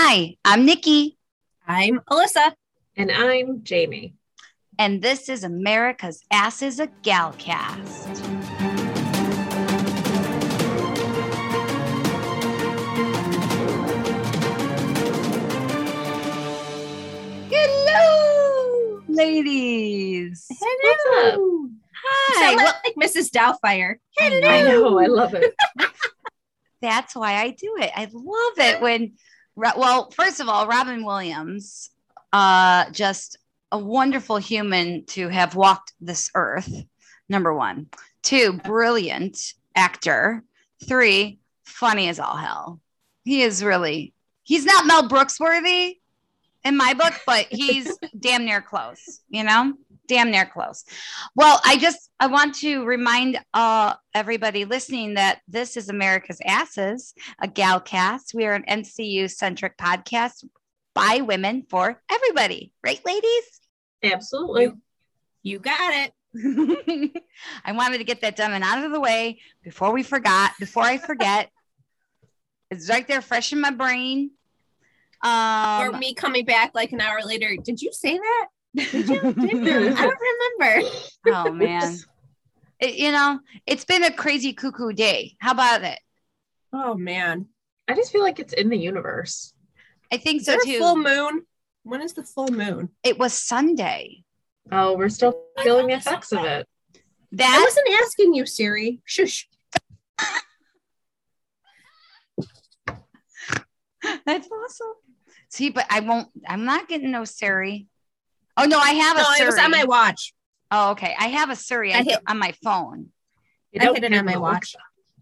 Hi, I'm Nikki, I'm Alyssa. And I'm Jamie. and this is America's Ass is a Galcast. Hello, ladies. Hello. Hi. Sound Well, like Mrs. Doubtfire. I know. I know, I love it. that's why I do it. I love it when, Ro- well, first of all, Robin Williams, uh, just a wonderful human to have walked this earth. Number one, two, brilliant actor. Three, funny as all hell. He is really, he's not Mel Brooks worthy in my book, but he's damn near close, you know? Damn near close. Well, I just I want to remind uh, everybody listening that this is America's Asses, a Galcast. We are an MCU centric podcast by women for everybody, right, ladies? Absolutely. You got it. I wanted to get that done and out of the way before we forgot. Before I forget, it's right there, fresh in my brain. or Um, me coming back like an hour later. Did you say that? Did you? Did you? I don't remember. oh man, It- you know it's been a crazy cuckoo day. How about it? Oh man. I just feel like it's in the universe. I think Is so there too. a full moon? When is the full moon? it was Sunday. Oh, we're still feeling the effects of it. That I wasn't asking you, Siri. Shush. that's awesome. See, but I won't. I'm not getting no Siri. Oh no, I have a No, Siri. it was on my watch. oh, okay. I have a Siri I hit- on my phone, I hit it on my watch.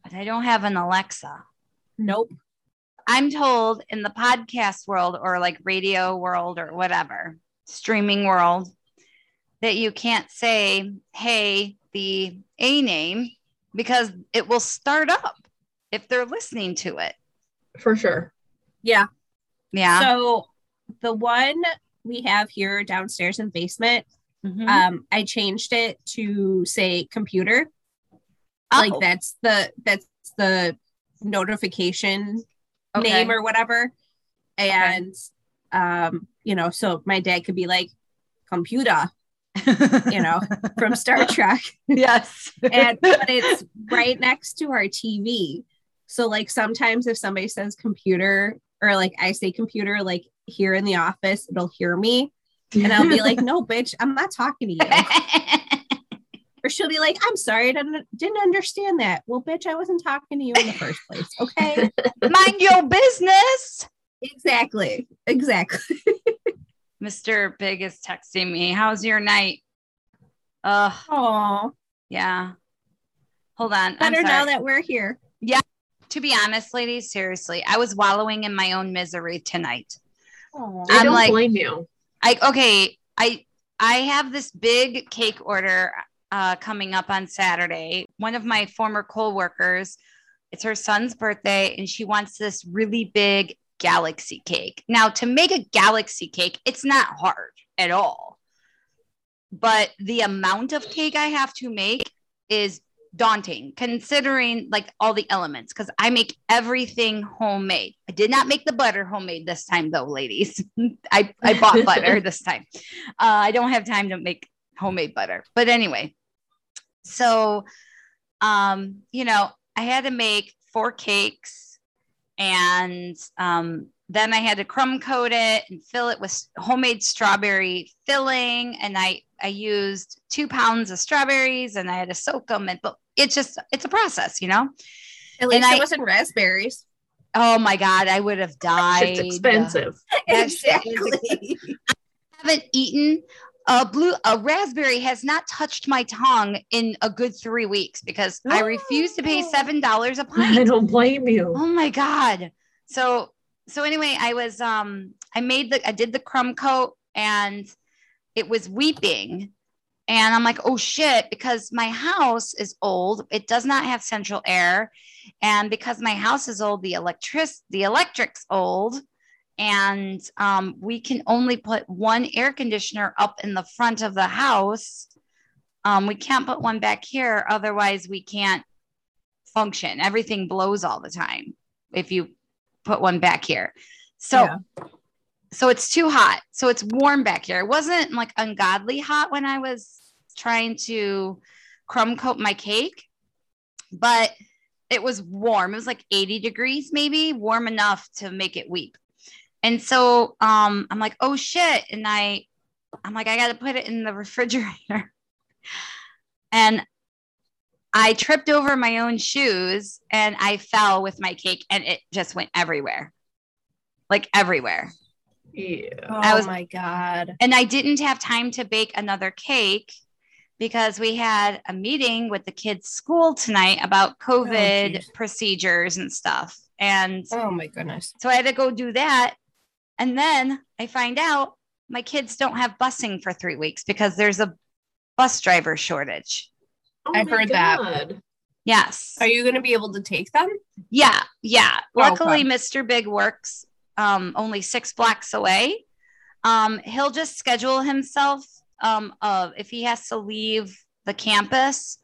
but I don't have an Alexa. Nope. I'm told in the podcast world or like radio world or whatever, streaming world, that you can't say, hey, the A name, because it will start up if they're listening to it. For sure. Yeah. Yeah. So the one we have here downstairs in the basement, Mhm. um, I changed it to say computer. Oh, Like that's the that's the notification okay. name or whatever. And um, you know, so my dad could be like computer, you know, from Star Trek. yes. And but it's right next to our TV. So like sometimes if somebody says computer or like I say computer like here in the office, it'll hear me and I'll be like, no, bitch, I'm not talking to you. Or she'll be like, I'm sorry, I didn't, didn't understand that. Well, bitch, I wasn't talking to you in the first place. Okay. Mind your business. exactly. Exactly. Mr. Big is texting me. How's your night? Uh Oh, yeah. Hold on. I'm better now that we're here. To be honest, ladies, seriously, I was wallowing in my own misery tonight. Oh, I I'm don't like- blame you. I okay, I I have this big cake order uh coming up on Saturday. One of my former co-workers, it's her son's birthday and she wants this really big galaxy cake. Now, to make a galaxy cake, it's not hard at all. But the amount of cake I have to make is daunting considering like all the elements because I make everything homemade. I did not make the butter homemade this time though, ladies. I, I bought butter this time. Uh, I don't have time to make homemade butter. But anyway, so um, you know, I had to make four cakes and um then I had to crumb coat it and fill it with homemade strawberry filling. And I I used two pounds of strawberries and I had to soak them. And but it's just it's a process, you know. at least I- it wasn't raspberries. Oh my god, I would have died. It's expensive. That shit is haven't eaten a blue a raspberry has not touched my tongue in a good three weeks because I refuse to pay Oh. seven dollars a pint. I don't blame you. Oh my god. So so anyway, I was um I made the I did the crumb coat and it was weeping. And I'm like, oh shit, because my house is old. It does not have central air. And because my house is old, the electric the electric's old. And um, we can only put one air conditioner up in the front of the house. Um, we can't put one back here, otherwise we can't function. Everything blows all the time if you put one back here. So Yeah. So it's too hot. So it's warm back here. It wasn't like ungodly hot when I was trying to crumb coat my cake, but it was warm. It was like 80 degrees, maybe warm enough to make it weep. And so um, I'm like, oh shit. And I, I'm like, I got to put it in the refrigerator. and I tripped over my own shoes and I fell with my cake and it just went everywhere. Like everywhere. Yeah. Oh I was- my god. And I didn't have time to bake another cake because we had a meeting with the kids' school tonight about oh, COVID geez. procedures and stuff. And Oh my goodness. so I had to go do that. And then I find out my kids don't have busing for three weeks because there's a bus driver shortage. Oh I've my heard that. Yes. Are you going to be able to take them? Yeah, yeah. Oh, Luckily, okay. Mr. Big works um, only six blocks away. Um, he'll just schedule himself um, of if he has to leave the campus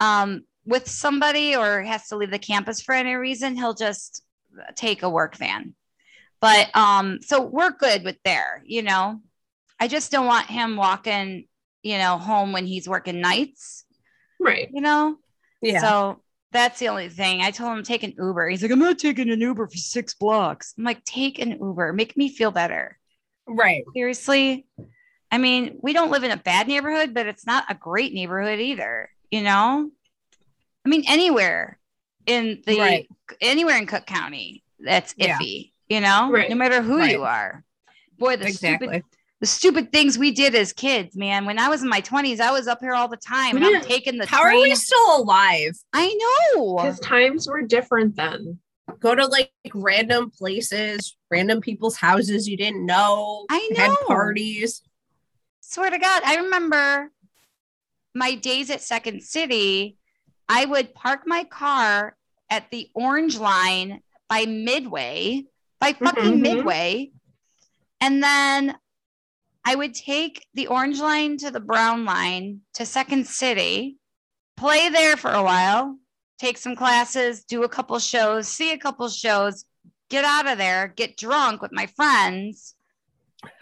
um, with somebody or has to leave the campus for any reason, he'll just take a work van. But um, so we're good with there, you know. I just don't want him walking, you know, home when he's working nights, Right. you know. Yeah. So that's the only thing. I told him take an Uber. He's like, I'm not taking an Uber for six blocks. I'm like, take an Uber. Make me feel better. right. Seriously. I mean, we don't live in a bad neighborhood, but it's not a great neighborhood either. You know? I mean, anywhere in the Right. anywhere in Cook County, that's Yeah. iffy, you know, Right. no matter who you are. Boy, the Exactly. stupid the stupid things we did as kids, man. When I was in my 20s, I was up here all the time and Yeah. I'm taking the How train. are we still alive? I know. Because times were different then. Go to like random places, random people's houses you didn't know. I Had know. parties. Swear to God, I remember my days at Second City. I would park my car at the orange line by Midway, by fucking Mhm. Midway. And then I would take the orange line to the brown line to Second City, play there for a while, take some classes, do a couple shows, see a couple shows, get out of there, get drunk with my friends.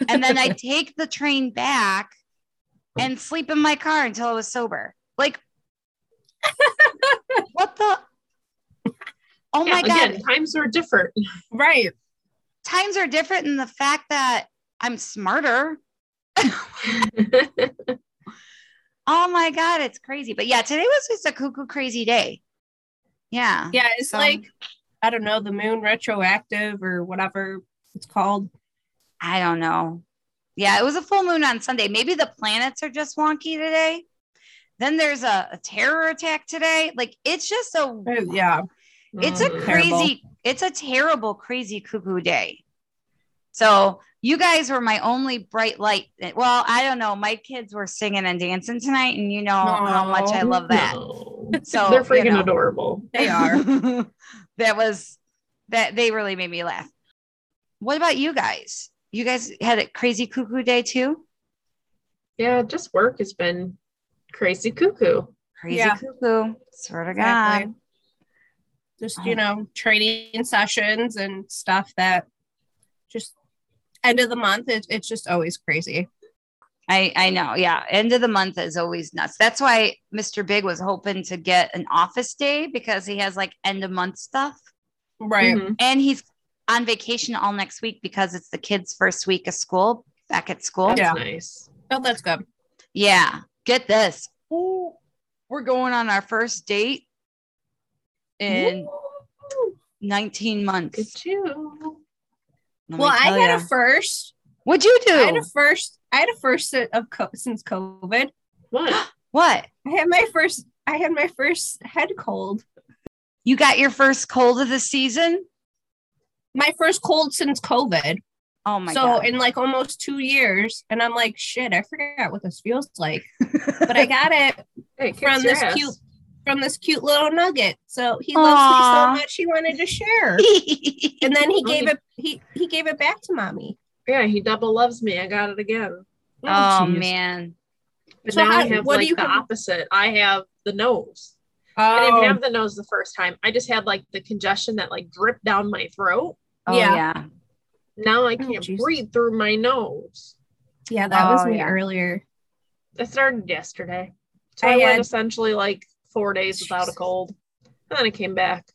And then I take the train back and sleep in my car until I was sober. Like, what the? Oh my Yeah, God. Again, times were different. Right. Times are different in the fact that I'm smarter. Oh my God, it's crazy. But yeah, today was just a cuckoo crazy day. Yeah. Yeah. It's So- like, I don't know, the moon retroactive or whatever it's called. I don't know. Yeah, it was a full moon on Sunday. Maybe the planets are just wonky today. Then there's a, a terror attack today. Like it's just a Oh, Yeah. it's a Mm. crazy, it's a terrible, crazy cuckoo day. So you guys were my only bright light. Well, I don't know. My kids were singing and dancing tonight, and you know how much I love that. No. So They're you freaking know. adorable. They are. that was that they really made me laugh. What about you guys? You guys had a crazy cuckoo day too? Yeah, just work has been crazy cuckoo. Crazy Yeah. cuckoo. Swear to Exactly. God. Just, you know, training sessions and stuff that just end of the month, it, it's just always crazy. I, I know. Yeah. End of the month is always nuts. That's why Mr. Big was hoping to get an office day because he has like end of month stuff. Right. Mhm. And he's on vacation all next week because it's the kids' first week of school, back at school. That's Yeah. nice. Oh, that's good. Yeah. Get this. Ooh, we're going on our first date in Woo. 19 Good months. too. Let well, I had ya. a first. What'd you do? I had a first. I had a first of co- since COVID. What? what? I had my first. I had my first head cold. You got your first cold of the season? My first cold since COVID. Oh my god. so god. in like almost two years, and I'm like, shit, I forgot what this feels like. But I got it Hey, from this ass. cute from this cute little nugget. So he loves me so much he wanted to share. And then he Oh, gave it he he gave it back to mommy. Yeah, he double loves me. I got it again. oh, oh jeez. man. But So now how- I have what do like you the have- opposite. I have the nose. Oh. I didn't Oh, have the nose the first time. I just had like the congestion that like dripped down my throat. Oh Yeah. yeah. Now I Oh, can't jeez. breathe through my nose. Yeah, that was Oh, me yeah. earlier. It started yesterday. So I I, went had- essentially like four days without a cold. And then I came back.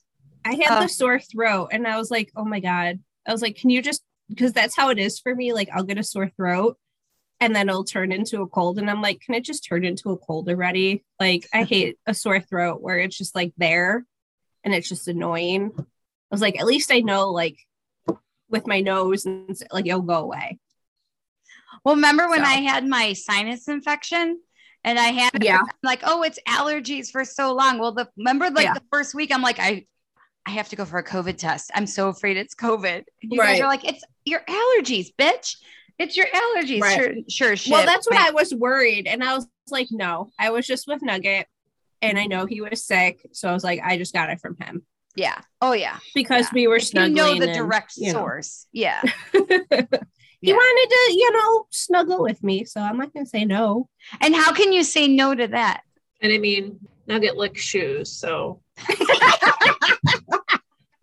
I had Oh. the sore throat and I was like, oh my God. I was like, can you just, because that's how it is for me. Like, I'll get a sore throat and then it'll turn into a cold. And I'm like, can it just turn into a cold already? Like, I hate a sore throat where it's just like there and it's just annoying. I was like, at least I know, like, with my nose and like it'll go away. Well, remember when So. I had my sinus infection and I had Yeah. I'm like, oh, it's allergies for so long. Well, the remember like Yeah. the first week, I'm like, I I have to go for a COVID test. I'm so afraid it's COVID. You guys are like, it's your allergies, bitch. It's your allergies. Right. Sure, sure shit. Well, that's what Right. I was worried. And I was like, no, I was just with Nugget and I know he was sick. So I was like, I just got it from him yeah. Oh yeah. because Yeah. we were If you snuggling. know the and, direct source. know. source. Yeah. he Yeah. wanted to, you know, snuggle with me. So I'm not going to say no. And how can you say no to that? And I mean, Nugget licks shoes, so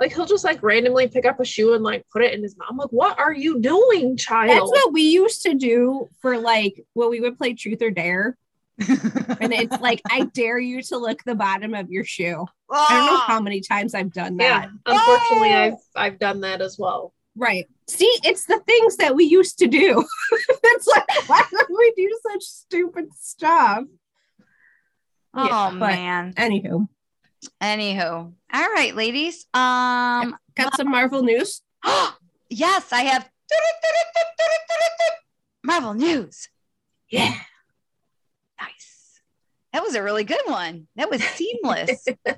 like he'll just like randomly pick up a shoe and like put it in his mouth. I'm like, what are you doing, child? That's what we used to do for like when we would play truth or dare. And it's like, I dare you to lick the bottom of your shoe. I don't know ah. how many times I've done that. yeah. Unfortunately, Oh! I've I've done that as well. Right. See, it's the things that we used to do. That's like, why would we do such stupid stuff? Oh Yeah, man. Anywho, Anywho. All right, ladies. Um got some Marvel news. yes, I have Marvel news. Yeah. Nice. That was a really good one. That was seamless. All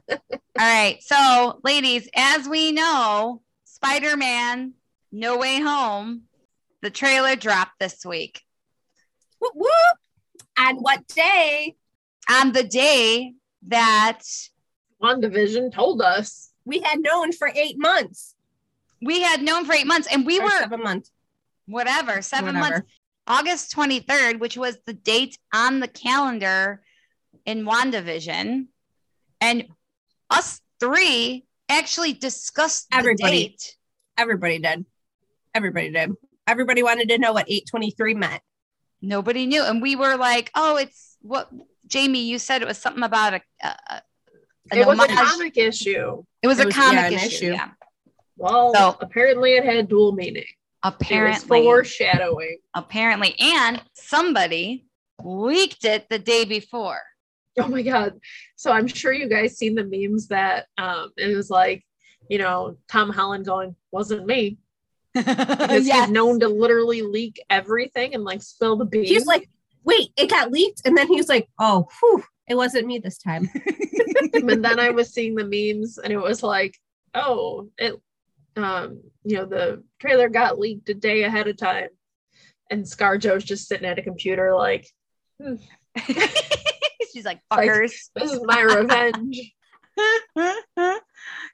right. So, ladies, as we know, Spider Man No Way Home, the trailer dropped this week Whoop, whoop. And what day? on the day that WandaVision told us. We had known for eight months. we had known for eight months and we or were seven months. whatever, seven Whatever. months, August 23rd, which was the date on the calendar in WandaVision. And us three actually discussed the date. Everybody did. Everybody did. Everybody wanted to know what 823 meant. Nobody knew. And we were like, oh, it's what Jamie, you said it was something about a, a, a- It was a comic issue. It was It a was- comic yeah, issue. issue. Yeah. Well, So- apparently it had dual meaning. It was Apparently, foreshadowing. apparently, and somebody leaked it the day before. Oh my god. So I'm sure you guys seen the memes that um it was like, you know, Tom Holland going, wasn't me. Because Yes. he's known to literally leak everything and like spill the beans. He's like, wait, it got leaked. And then he's like, oh, whew, it wasn't me this time. and then I was seeing the memes and it was like, oh, it um, you know, the trailer got leaked a day ahead of time. And ScarJo's just sitting at a computer like, She's like, Like- this is my revenge.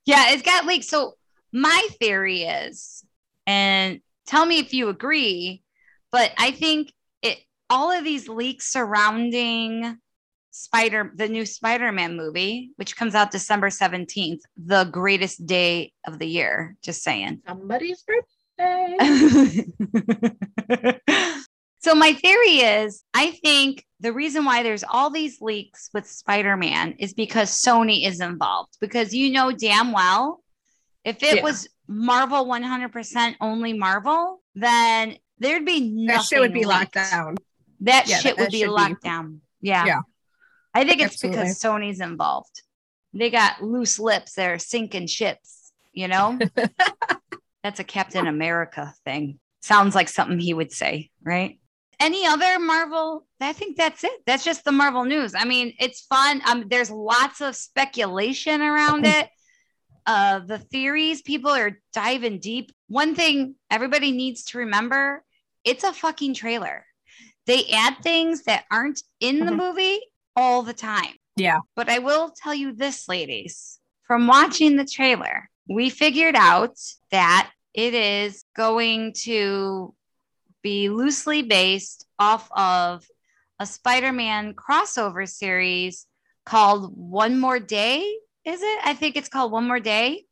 yeah, it got leaked. So my theory is, and tell me if you agree, but I think it all of these leaks surrounding Spider, the new Spider-Man movie, which comes out December 17th, the greatest day of the year. Just saying. Somebody's birthday. so my theory is I think the reason why there's all these leaks with Spider-Man is because Sony is involved because you know damn well if it Yeah. was Marvel 100% only Marvel then there'd be nothing That shit would be locked leaked. down. That Yeah, shit that- would that be should be- locked down. Yeah. Yeah. I think it's Absolutely. because Sony's involved. They got loose lips. They're sinking ships, you know? That's a Captain America thing. Sounds like something he would say, right? Any other Marvel? I think that's it. That's just the Marvel news. I mean, it's fun. Um, there's lots of speculation around it. Uh, the theories, people are diving deep. One thing everybody needs to remember it's a fucking trailer. They add things that aren't in the Mhm. movie all the time. Yeah. But I will tell you this, ladies, from watching the trailer, we figured out that it is going to be loosely based off of a Spider Man crossover series called One More Day. Is it? I think it's called One More Day,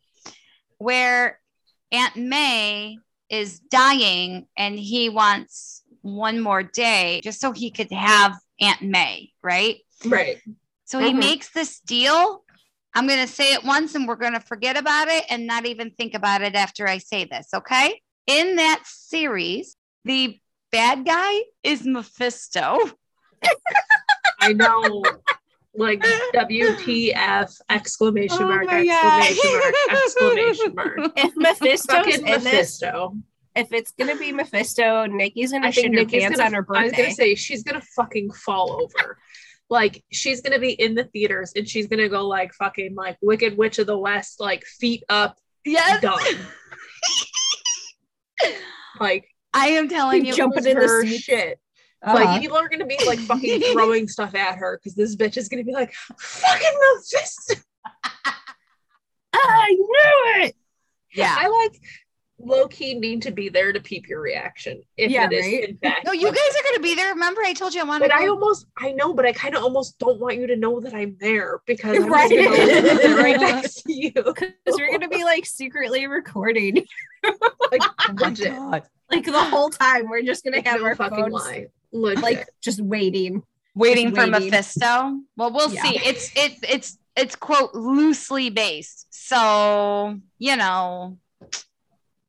where Aunt May is dying and he wants one more day just so he could have Aunt May, right? Right. So he Mhm. makes this deal. I'm going to say it once and we're going to forget about it and not even think about it after I say this. Okay. In that series, the bad guy is Mephisto. I know. Like WTF exclamation Oh mark, my God. exclamation mark, exclamation mark. If Mephisto's Fucking in this, Mephisto. if it's gonna be Mephisto, Nikki's gonna I think shit her Nikki's pants gonna, on her birthday. I was gonna say she's gonna fucking fall over. Like she's gonna be in the theaters and she's gonna go like fucking like Wicked Witch of the West, like feet up, Yes. done. Like I am telling you. Jumping lose in the her shit. Uh-huh. Like people are gonna be like fucking throwing stuff at her because this bitch is gonna be like fucking Mephisto. I knew it. Yeah. I like low key need to be there to peep your reaction if Yeah, it is right? in fact. No, you guys are going to be there. Remember, I told you I want to But I almost, I know, but I kind of almost don't want you to know that I'm there because I'm Right. just gonna sit right next to you. Because we're gonna be like secretly recording. Like Oh legit, God. Like the whole time. We're just gonna have no our fucking phones lie, legit. like just waiting. Waiting for waiting. Mephisto. Well, we'll Yeah. see. It's it it's it's quote loosely based. So you know,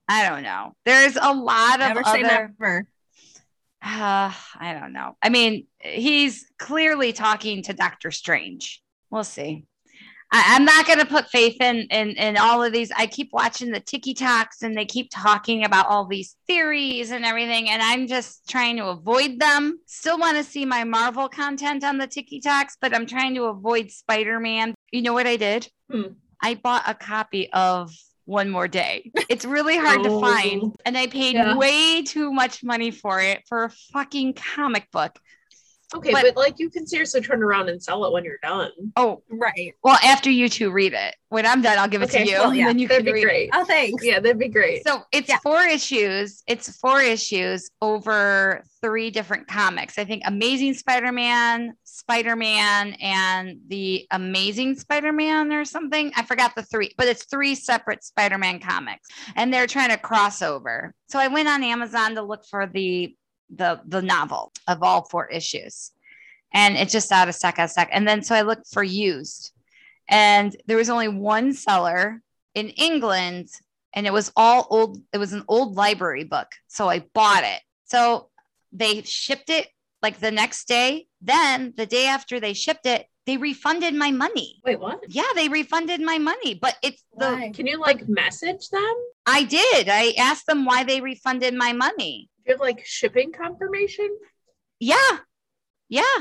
I don't know. There's a lot of Never say other. never. Uh, I don't know. I mean, he's clearly talking to Doctor Strange. We'll see. I, I'm not going to put faith in, in in all of these. I keep watching the TikToks and they keep talking about all these theories and everything, and I'm just trying to avoid them. Still want to see my Marvel content on the TikToks, but I'm trying to avoid Spider Man. You know what I did? Hmm. I bought a copy of One More Day. It's really hard to Oh. find, and I paid Yeah. way too much money for it for a fucking comic book. Okay, but- but, like you can seriously turn around and sell it when you're done. Oh, Right. well, after you two read it, when I'm done, I'll give it Okay, to you, well, and yeah, then you That'd can be read it. great. Oh, thanks. Yeah, that'd be great. So it's Yeah. four issues. It's four issues over three different comics. I think Amazing Spider-Man, Spider-Man, and the Amazing Spider-Man or something. I forgot the three, but it's three separate Spider-Man comics, and they're trying to cross over. So I went on Amazon to look for the the the novel of all four issues, and it just out of stock, out of stock. And then so I looked for used, and there was only one seller in England and it was all old it was an old library book. So i bought it. So they shipped it like the next day. Then the day after they shipped it they refunded my money. Wait, what? yeah they refunded my money but it's the Can you like message them? i did. I asked them why they refunded my money you have like shipping confirmation? yeah yeah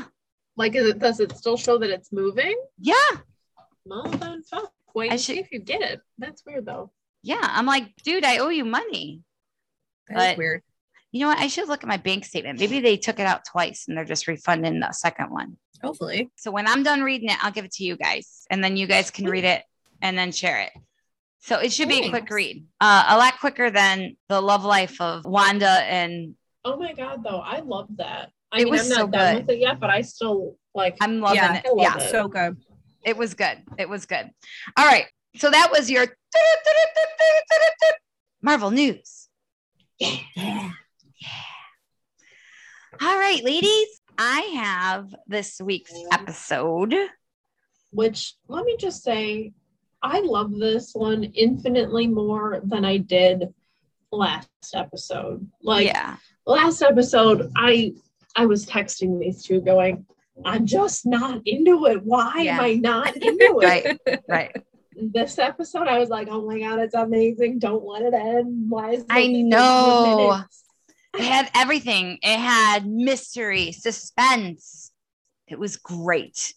Like, is it does it still show that it's moving? yeah Well, then fuck. Wait I should- see if you get it. That's weird though. yeah i'm like dude i owe you money That's weird. you know what i should look at my bank statement maybe they took it out twice and they're just refunding the second one Hopefully. So when I'm done reading it, I'll give it to you guys, and then you guys can read it and then share it. So it should be a quick read, uh, a lot quicker than the love life of Wanda and Oh my god, though, I love that. I It mean, was I'm not so done good. with it yet, but I still like. I'm loving Yeah, it. I love Yeah, it. So good. it was good. It was good. All right. So that was your Marvel news. Yeah. All right, ladies. I have this week's episode. Which let me just say, I love this one infinitely more than I did last episode. Like yeah. last episode, I I was texting these two going, I'm just not into it. Why Yeah. am I not into it? Right. Right. This episode, I was like, oh my god, it's amazing. Don't let it end. Why is it I know. It had everything. It had mystery, suspense. It was great.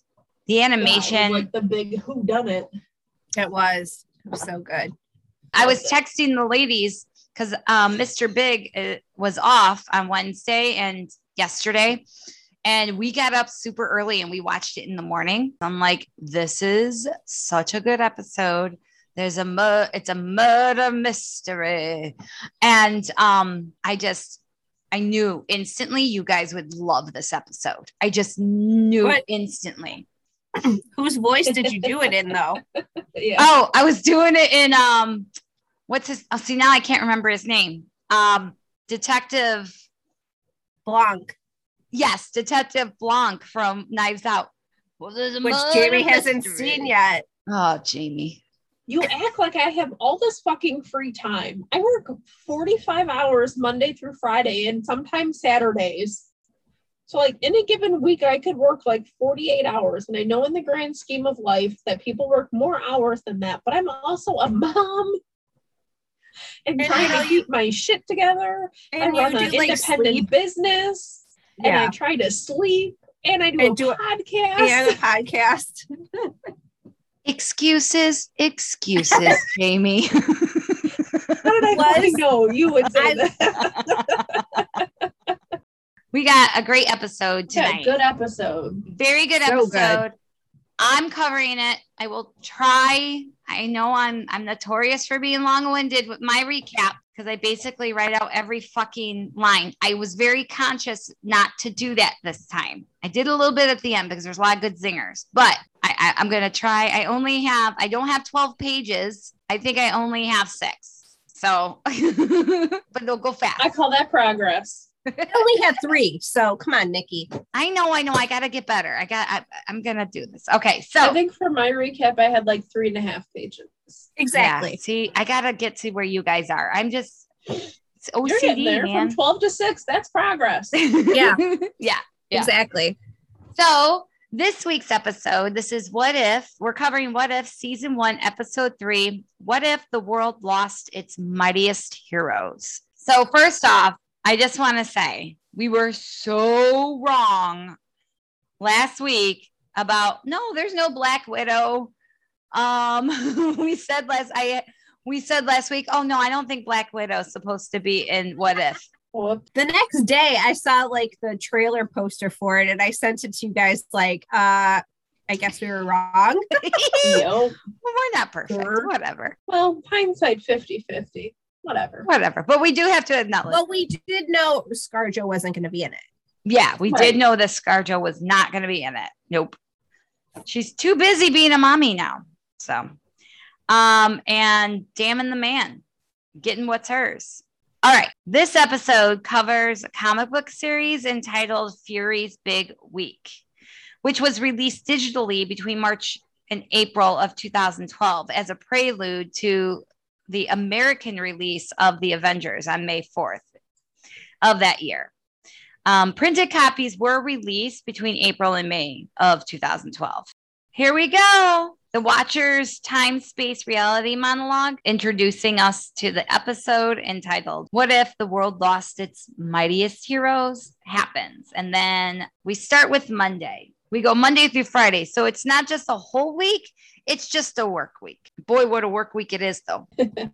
The Yeah, was animation. like the big who done it. It was. It was so good. I was texting the ladies because um, Mr. Big uh, was off on Wednesday and yesterday. And we got up super early and we watched it in the morning. I'm like, this is such a good episode. There's a mur- it's a murder mystery. And um, I just I knew instantly you guys would love this episode. I just knew What? instantly. Whose voice did you do it in though? Yeah. Oh, I was doing it in um what's his oh see now I can't remember his name. Um, Detective, Blanc, yes, Detective Blanc from Knives Out. Well, there's a which Jamie hasn't mystery. seen yet. Oh, Jamie. You act like I have all this fucking free time. I work 45 hours Monday through Friday and sometimes Saturdays. So, like, in a given week, I could work like 48 hours. And I know in the grand scheme of life that people work more hours than that, but I'm also a mom and, And trying you to keep my shit together. And I run you an do like independent sleep business and Yeah. I try to sleep and I do And a do a- podcast. and a podcast. Excuses, excuses, Jamie. How did I Was- fucking know you would say I- that? We got a great episode Yeah, tonight. good episode. Very good So good. episode. I'm covering it. I will try. I know I'm I'm notorious for being long-winded with my recap because I basically write out every fucking line. I was very conscious not to do that this time. I did a little bit at the end because there's a lot of good zingers, but I, I, I'm gonna try. I only have I don't have 12 pages. I think I only have six. So, but they'll go fast. I call that progress. I only had three. So come on, Nikki. I know, I know. I gotta get better. I got. I, I'm gonna do this. Okay, so I think for my recap, I had like three and a half pages. Exactly. Yeah, see, I gotta get to where you guys are. I'm just it's You're getting OCD, there man. from 12 to 6. That's progress. Yeah. yeah. Yeah. Exactly. So this week's episode, this is What If. We're covering What If season one, episode three. What if the world lost its mightiest heroes? So first off, I just want to say we were so wrong last week about no, there's no Black Widow. Um, we said last I we said last week, oh no, I don't think Black Widow's supposed to be in What If. Whoop. The next day I saw like the trailer poster for it and I sent it to you guys like uh I guess we were wrong. Yo. Well, we're not perfect. Sure. Whatever. Well, hindsight 50 50. Whatever. Whatever. But we do have to acknowledge. But we did know Scarjo wasn't going to be in it. yeah, we Right. did know that Scarjo was not going to be in it. Nope. She's too busy being a mommy now. So, um, and damning the man, getting what's hers. All right. This episode covers a comic book series entitled Fury's Big Week, which was released digitally between March and April of 2012 as a prelude to the American release of The Avengers on May 4th of that year. Um, printed copies were released between April and May of 2012. Here we go. The Watcher's time space reality monologue introducing us to the episode entitled What If the World Lost Its Mightiest Heroes happens. And then we start with Monday. We go Monday through Friday. So it's not just a whole week, it's just a work week. Boy, what a work week it is, though.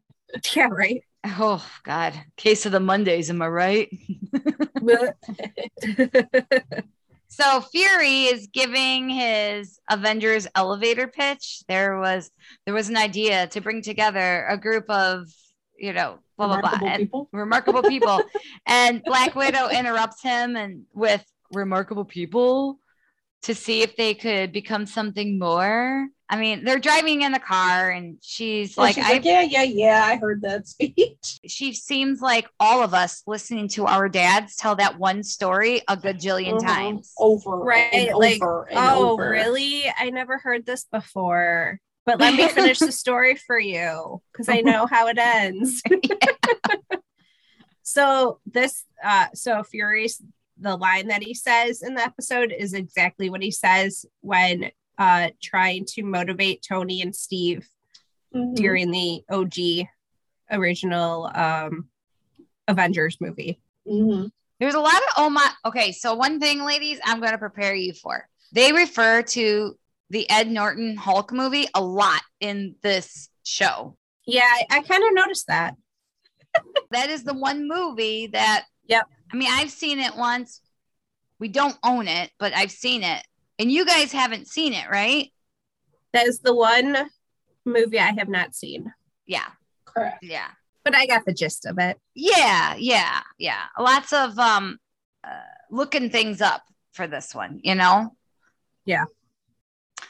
Yeah, right. Oh, God. Case of the Mondays, am I right? So Fury is giving his Avengers elevator pitch. There was there was an idea to bring together a group of, you know, blah blah blah, Remarkable and people. remarkable people. and Black Widow interrupts him and with remarkable people to see if they could become something more. I mean, they're driving in the car and she's And like, she's I like, yeah, yeah, yeah. I heard that speech. she seems like all of us listening to our dads tell that one story a gajillion Mhm. times. Over. Right, And like, over and oh, over. really? I never heard this before. But let me finish the story for you because I know how it ends. so this uh so Fury's the line that he says in the episode is exactly what he says when uh trying to motivate Tony and Steve Mhm. during the OG original um Avengers movie. Mhm. There's a lot of oh my. Okay, so one thing, ladies, I'm going to prepare you for. They refer to the Ed Norton Hulk movie a lot in this show. Yeah, I, I kind of noticed that. That is the one movie that. Yep. I mean, I've seen it once. We don't own it, but I've seen it, and you guys haven't seen it, right? That is the one movie I have not seen, Yeah, Correct. yeah. but I got the gist of it. Yeah, yeah, yeah. Lots of um uh, looking things up for this one, you know? Yeah.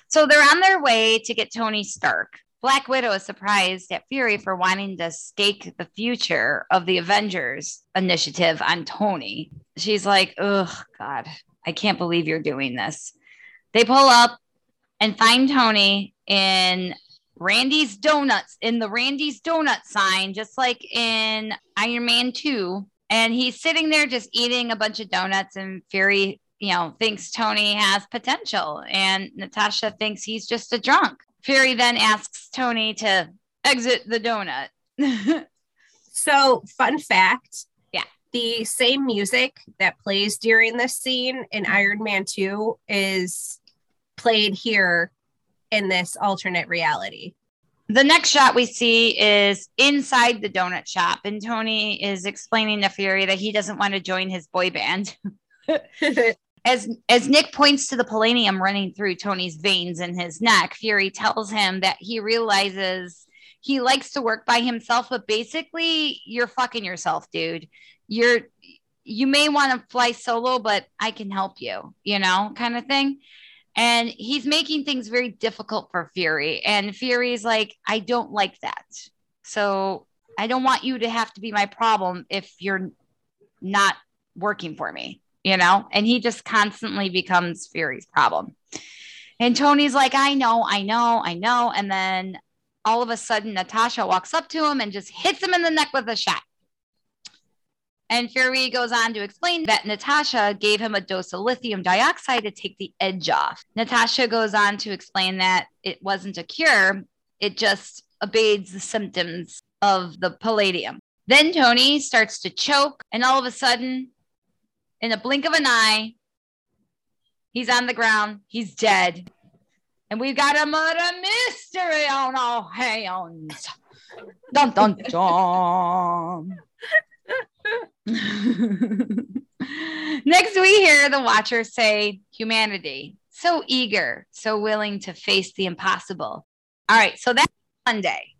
So they're on their way to get Tony Stark. Black Widow is surprised at Fury for wanting to stake the future of the Avengers initiative on Tony. She's like, oh, God, I can't believe you're doing this. They pull up and find Tony in Randy's Donuts, in the Randy's Donut sign, just like in Iron Man 2. And he's sitting there just eating a bunch of donuts, and Fury, you know, thinks Tony has potential, and Natasha thinks he's just a drunk. Fury then asks Tony to exit the donut. So, fun fact. Yeah. The same music that plays during this scene in Iron Man 2 is played here in this alternate reality. the next shot we see is inside the donut shop, and Tony is explaining to Fury that he doesn't want to join his boy band. As as Nick points to the palladium running through Tony's veins in his neck, Fury tells him that he realizes he likes to work by himself, but basically you're fucking yourself, dude. You're you may want to fly solo, but I can help you, you know, kind of thing. And he's making things very difficult for Fury. And Fury's like, I don't like that. So I don't want you to have to be my problem if you're not working for me, you know? And he just constantly becomes Fury's problem. And Tony's like, I know, I know, I know. And then all of a sudden, Natasha walks up to him and just hits him in the neck with a shot. And Fury goes on to explain that Natasha gave him a dose of lithium dioxide to take the edge off. Natasha goes on to explain that it wasn't a cure, it just abates the symptoms of the palladium. Then Tony starts to choke, and all of a sudden, in a blink of an eye, he's on the ground, he's dead. And we've got a murder mystery on our hands. Dun dun dun. Next, we hear the Watchers say, Humanity, so eager, so willing to face the impossible. All right, so that's Monday.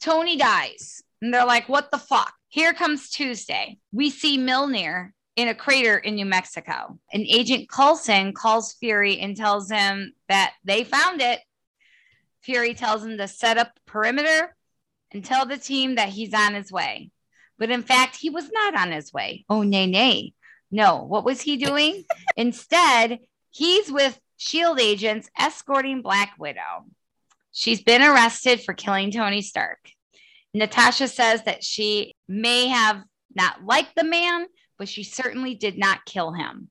Tony dies. And they're like, What the fuck? Here comes Tuesday. We see Mjolnir in a crater in New Mexico. And Agent Coulson calls Fury and tells him that they found it. Fury tells him to set up perimeter and tell the team that he's on his way. But in fact, he was not on his way. Oh, nay, nay. No, what was he doing? Instead, he's with SHIELD agents escorting Black Widow. She's been arrested for killing Tony Stark. Natasha says that she may have not liked the man, but she certainly did not kill him.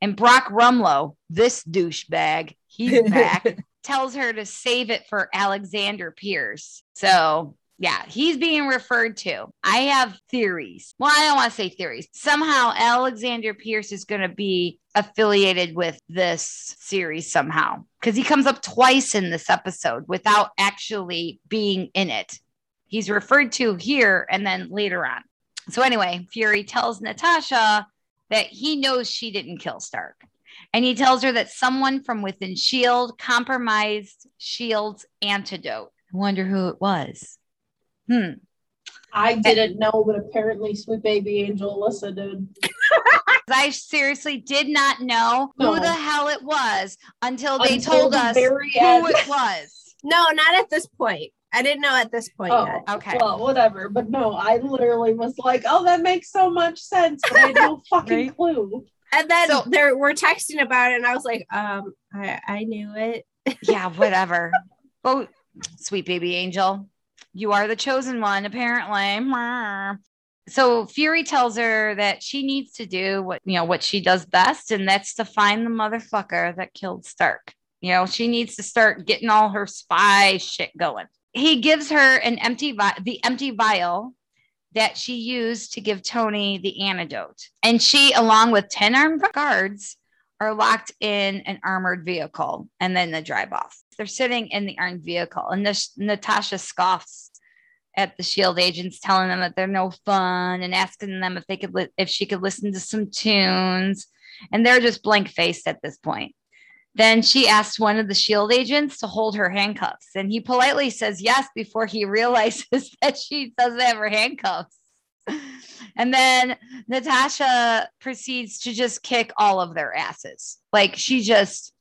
And Brock Rumlow, this douchebag, he's back, tells her to save it for Alexander Pierce. So yeah, he's being referred to. I have theories. Well, I don't want to say theories. Somehow Alexander Pierce is going to be affiliated with this series somehow because he comes up twice in this episode without actually being in it. He's referred to here and then later on. So, anyway, Fury tells Natasha that he knows she didn't kill Stark. And he tells her that someone from within S.H.I.E.L.D. compromised S.H.I.E.L.D.'s antidote. I wonder who it was. Hmm. I didn't know, but apparently Sweet Baby Angel Alyssa did. I seriously did not know No. who the hell it was until they Until told the us who end. it was. No, not at this point. I didn't know at this point Oh, yet. Okay. Well, whatever. But no, I literally was like, oh, that makes so much sense, but I had no fucking Right? clue. And then So- there we're texting about it, and I was like, um, I, I knew it. yeah, whatever. Oh, sweet baby angel, you are the chosen one, apparently. So Fury tells her that she needs to do what you know what she does best, and that's to find the motherfucker that killed Stark. You know, she needs to start getting all her spy shit going. He gives her an empty vi- the empty vial that she used to give Tony the antidote. And she, along with 10 armed guards, are locked in an armored vehicle and then they drive off. They're sitting in the armed vehicle, and this, Natasha scoffs at the shield agents, telling them that they're no fun and asking them if they could li- if she could listen to some tunes, and they're just blank faced at this point. Then she asks one of the shield agents to hold her handcuffs, and he politely says yes before he realizes that she doesn't have her handcuffs. And then Natasha proceeds to just kick all of their asses. Like she just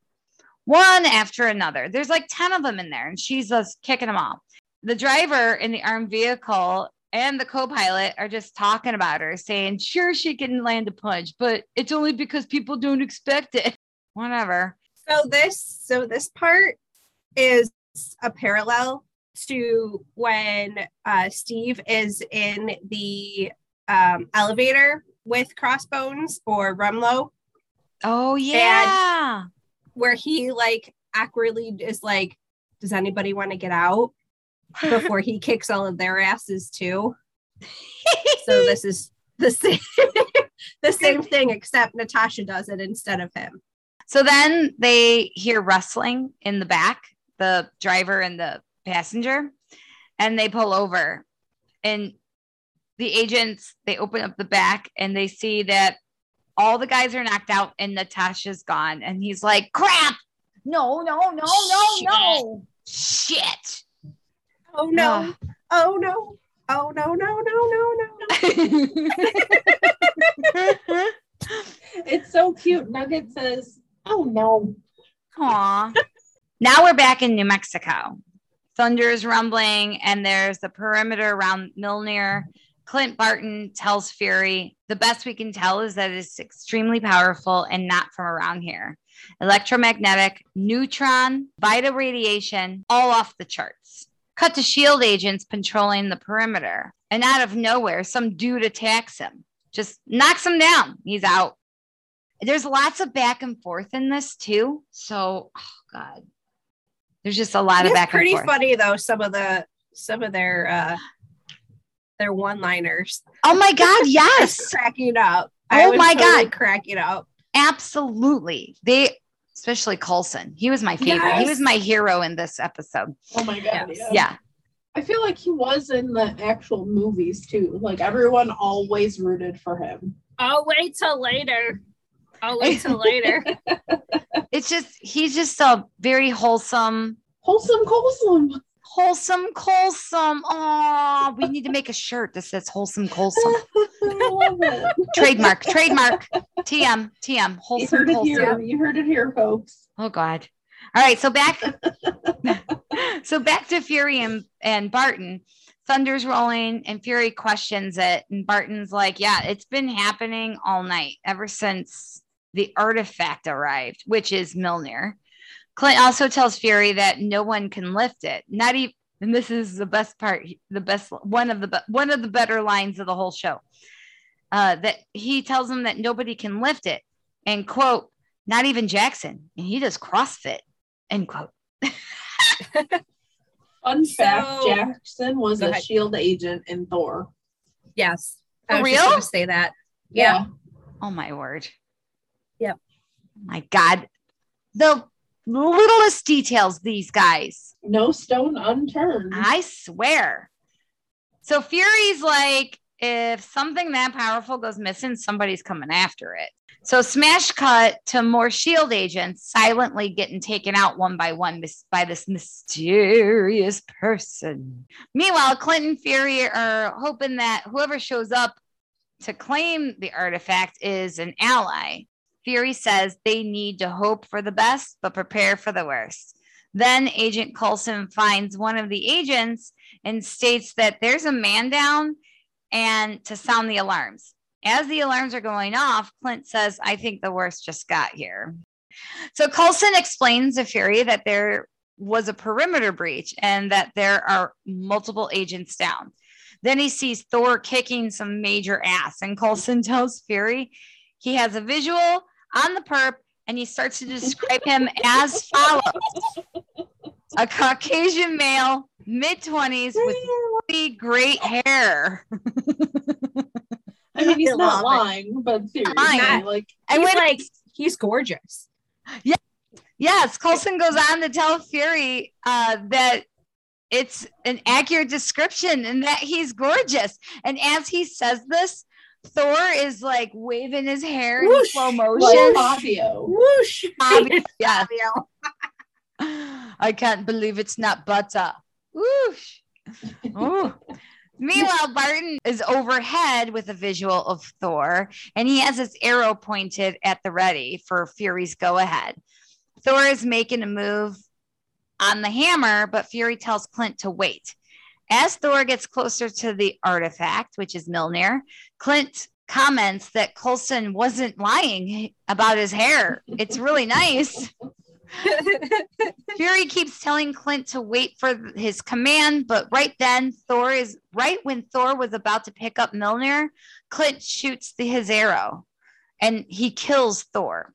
one after another. There's like 10 of them in there, and she's just kicking them all. The driver in the armed vehicle and the co-pilot are just talking about her, saying, sure, she can land a punch, but it's only because people don't expect it. Whatever. So this so this part is a parallel to when uh, Steve is in the um, elevator with Crossbones or Rumlow, Oh yeah. Where he like awkwardly is like, "Does anybody want to get out?" Before he kicks all of their asses too. So this is the same the same thing, except Natasha does it instead of him. So then they hear rustling in the back, the driver and the passenger, and they pull over. And the agents, they open up the back and they see that all the guys are knocked out and Natasha's gone. And he's like, crap. No, no, no, no, no. Shit. Oh no! Oh no! Oh no! No! No! No! No! It's so cute. Nugget says, "Oh no." Aw. now we're back in New Mexico. Thunder is rumbling, and there's the perimeter around Mjolnir. Clint Barton tells Fury, the best we can tell is that it's extremely powerful and not from around here. Electromagnetic, neutron, vital radiation, all off the charts. Cut to shield agents patrolling the perimeter. And out of nowhere, some dude attacks him, just knocks him down. He's out. There's lots of back and forth in this too. So, oh God, there's just a lot of It's back pretty and forth. Pretty funny though. Some of the some of their uh their one liners. Oh my God, yes. cracking it up. Oh was my totally God. cracking it up. Absolutely. They, especially Coulson, he was my favorite. He was my hero in this episode. Oh my god. Yes. yeah. Yeah. I feel like he was in the actual movies too. Like everyone always rooted for him. I'll wait till later. I'll wait till later. It's just, he's just a very wholesome, Wholesome, wholesome. Wholesome, Colsome. Oh, we need to make a shirt that says wholesome, Colsome. I love it. trademark, trademark. TM, TM, You wholesome, heard it wholesome. You heard it here, folks. Oh God. All right. So back so back to Fury and, and Barton. Thunder's rolling and Fury questions it. And Barton's like, Yeah, it's been happening all night ever since the artifact arrived, which is Mjolnir. Clint also tells Fury that no one can lift it. Not even and this is the best part, the best one of the one of the better lines of the whole show. Uh, that he tells him that nobody can lift it, and quote, not even Jackson, and he does CrossFit, end quote. Fun fact: So- Jackson was a ahead. Shield agent in Thor. yes. For I was just real? gonna say that. Yeah. Oh my word. Yep. My God. The littlest details, these guys. No stone unturned. I swear. So Fury's like, if something that powerful goes missing, somebody's coming after it. So smash cut to more shield agents silently getting taken out one by one by this mysterious person. Meanwhile, Clinton Fury are hoping that whoever shows up to claim the artifact is an ally. Fury says they need to hope for the best, but prepare for the worst. Then Agent Coulson finds one of the agents and states that there's a man down and to sound the alarms. As the alarms are going off, Clint says, I think the worst just got here. So Coulson explains to Fury that there was a perimeter breach and that there are multiple agents down. Then he sees Thor kicking some major ass, and Coulson tells Fury he has a visual on the perp and he starts to describe him as follows a Caucasian male, mid 20s, with really great hair. I mean, he's I not love it. lying, but seriously, Lying. like And He's like he's gorgeous. Yeah. Yes, Coulson goes on to tell Fury uh, that it's an accurate description and that he's gorgeous. And as he says this, Thor is like waving his hair in Whoosh, slow like motion. Fabio. Whoosh. Fabio, yeah. I can't believe it's not butter. Whoosh. Ooh. Meanwhile, Barton is overhead with a visual of Thor, and he has his arrow pointed at the ready for Fury's go ahead. Thor is making a move on the hammer, but Fury tells Clint to wait. As Thor gets closer to the artifact, which is Mjolnir, Clint comments that Coulson wasn't lying about his hair. It's really nice. Fury keeps telling Clint to wait for his command, but right then, Thor is right when Thor was about to pick up Mjolnir, Clint shoots the, his arrow and he kills Thor.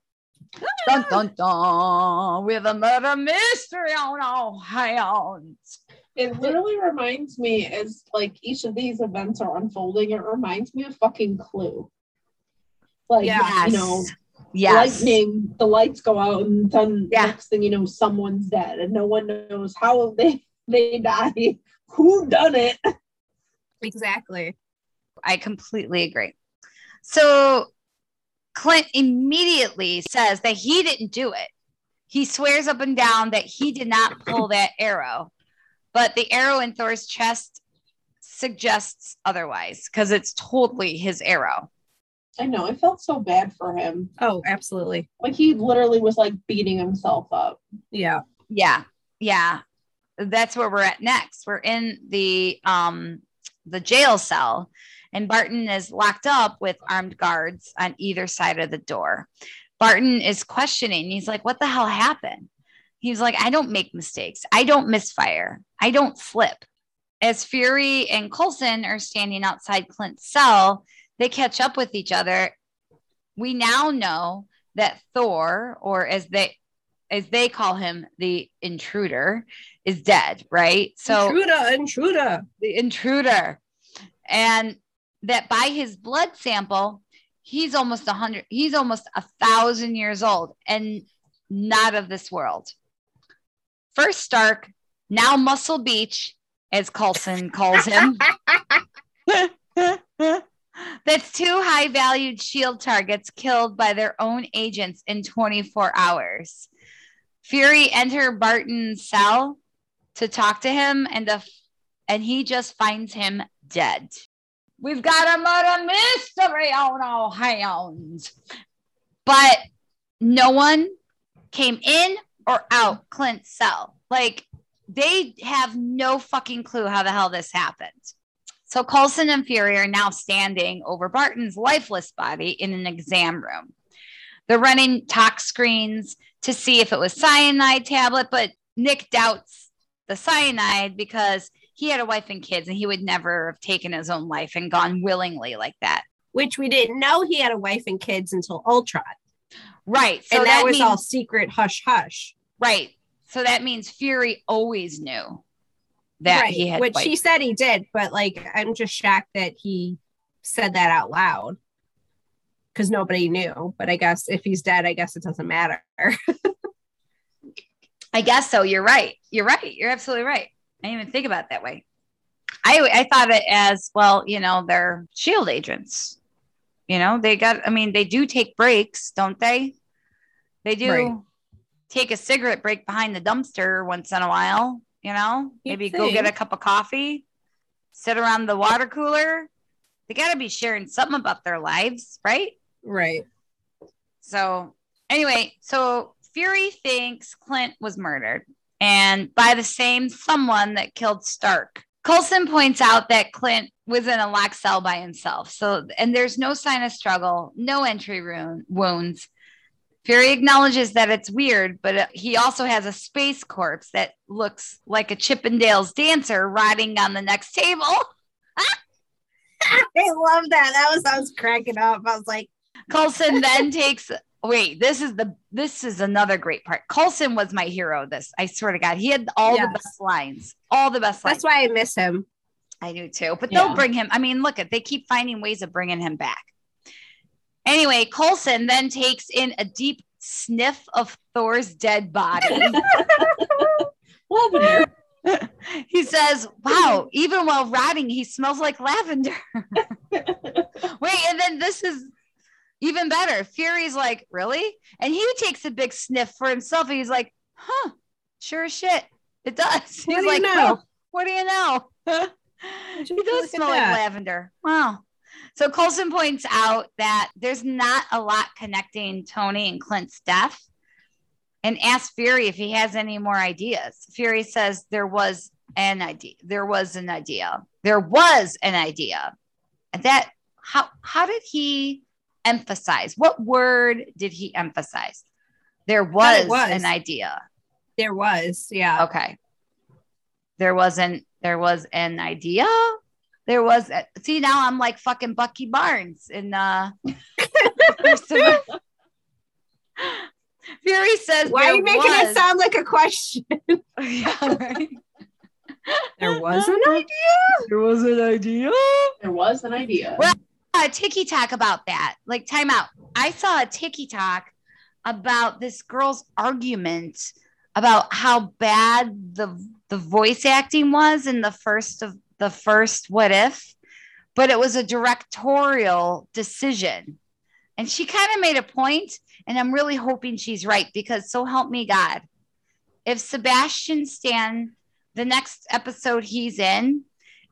dun dun dun with a murder mystery on all hands. It literally reminds me as like each of these events are unfolding, it reminds me of fucking Clue. Like Yes. you know, Yes. lightning, the lights go out, and then Yeah. next thing you know, someone's dead, and no one knows how they they die, who done it. exactly. I completely agree. So Clint immediately says that he didn't do it. He swears up and down that he did not pull that arrow, but the arrow in Thor's chest suggests otherwise because it's totally his arrow. I know. I felt so bad for him. Oh, absolutely. Like he literally was like beating himself up. Yeah. Yeah. Yeah. That's where we're at next. We're in the um the jail cell and Barton is locked up with armed guards on either side of the door. Barton is questioning. He's like, "What the hell happened?" He's like, "I don't make mistakes. I don't misfire. I don't slip." As Fury and Coulson are standing outside Clint's cell, they catch up with each other. We now know that Thor, or as they as they call him, the intruder, is dead, right? So intruder, intruder. the intruder, and that by his blood sample, he's almost a hundred, he's almost a thousand years old and not of this world. First Stark, now Muscle Beach, as Coulson calls him. That's two high valued shield targets killed by their own agents in 24 hours. Fury enter Barton's cell to talk to him, and the and he just finds him dead. We've got a murder mystery on our hands. But no one came in or out Clint's cell. Like they have no fucking clue how the hell this happened. So Coulson and Fury are now standing over Barton's lifeless body in an exam room. They're running tox screens to see if it was cyanide tablet, but Nick doubts the cyanide because he had a wife and kids and he would never have taken his own life and gone willingly like that. Which we didn't know he had a wife and kids until Ultron. Right. So and that, was means, all secret hush hush. right. So that means Fury always knew that right. he had Which he said he did, but like I'm just shocked that he said that out loud. Because nobody knew. But I guess if he's dead, I guess it doesn't matter. I guess so. You're right. You're right. You're absolutely right. I didn't even think about it that way. I I thought of it as well, you know, they're shield agents. You know, they got I mean, they do take breaks, don't they? They do Right. take a cigarette break behind the dumpster once in a while, you know? You'd Maybe go get a cup of coffee, sit around the water cooler. They got to be sharing something about their lives, right? right. So anyway, so Fury thinks Clint was murdered and by the same someone that killed Stark. Coulson points out that Clint was in a locked cell by himself. So and there's no sign of struggle, no entry wound, wounds. Fury acknowledges that it's weird, but uh, he also has a space corpse that looks like a Chippendales dancer riding on the next table. I love that. That was I was cracking up. I was like, Coulson then takes wait, this is the this is another great part. Coulson was my hero. This I swear to God, he had all the best lines, all the best lines. that's why I miss him. I do too. But Yeah. they'll bring him. I mean, look at they keep finding ways of bringing him back. Anyway, Coulson then takes in a deep sniff of Thor's dead body. Lavender. he says, "Wow, even while rotting, he smells like lavender." Wait, and then this is even better. Fury's like, "Really?" And he takes a big sniff for himself. And he's like, "Huh, sure as shit, it does." He's What do you like, know? "Huh, what do you know? He does smell like lavender. Wow. So Coulson points out that there's not a lot connecting Tony and Clint's death. and asks Fury if he has any more ideas. Fury says there was an idea. There was an idea. There was an idea. And that how how did he emphasize? What word did he emphasize? There was, was. an idea. There was, yeah. Okay. There wasn't there was an idea. There was a, see now I'm like fucking Bucky Barnes in uh Fury says Why are you making was. it sound like a question? yeah, right. There was an idea. There was an idea. There was an idea. Well- a ticky tack about that. Like, time out. I saw a ticky tack about this girl's argument about how bad the the voice acting was in the first of the first what if, but it was a directorial decision. And she kind of made a point, and I'm really hoping she's right because so help me God. If Sebastian Stan, the next episode he's in,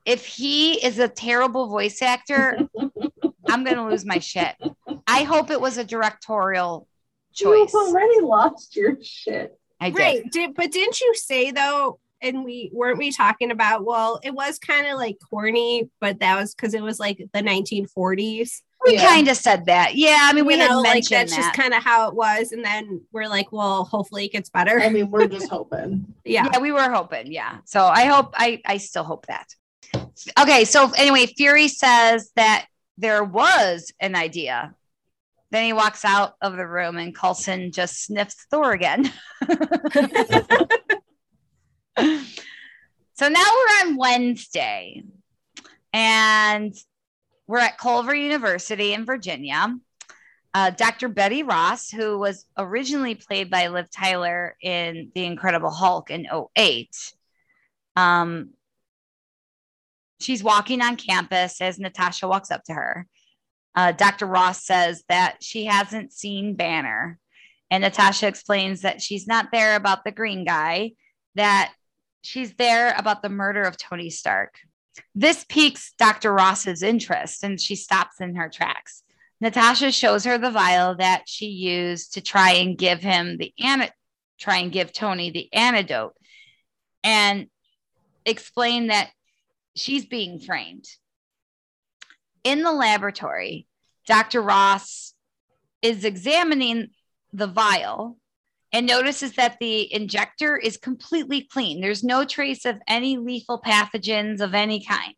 if he is a terrible voice actor, I'm gonna lose my shit. I hope it was a directorial choice. You've already lost your shit. I did. Right. Did, but didn't you say though, and we weren't we talking about, well, it was kind of like corny, but that was because it was like the 1940s. We Yeah. kind of said that. Yeah, I mean, we you had know, like mentioned that's that. just kind of how it was. And then we're like, well, hopefully it gets better. I mean, we're just hoping. yeah. yeah, we were hoping. Yeah. So I hope I I still hope that. Okay, so anyway, Fury says that there was an idea. Then he walks out of the room and Coulson just sniffs Thor again. so now we're on Wednesday and we're at Culver University in Virginia. Uh, Dr. Betty Ross, who was originally played by Liv Tyler in The Incredible Hulk in 08, um, she's walking on campus as Natasha walks up to her. Uh, Dr. Ross says that she hasn't seen Banner. And Natasha explains that she's not there about the green guy, that she's there about the murder of Tony Stark. This piques Dr. Ross's interest and she stops in her tracks. Natasha shows her the vial that she used to try and give him the an- try and give Tony the antidote and explain that she's being framed. In the laboratory, Dr. Ross is examining the vial and notices that the injector is completely clean. There's no trace of any lethal pathogens of any kind.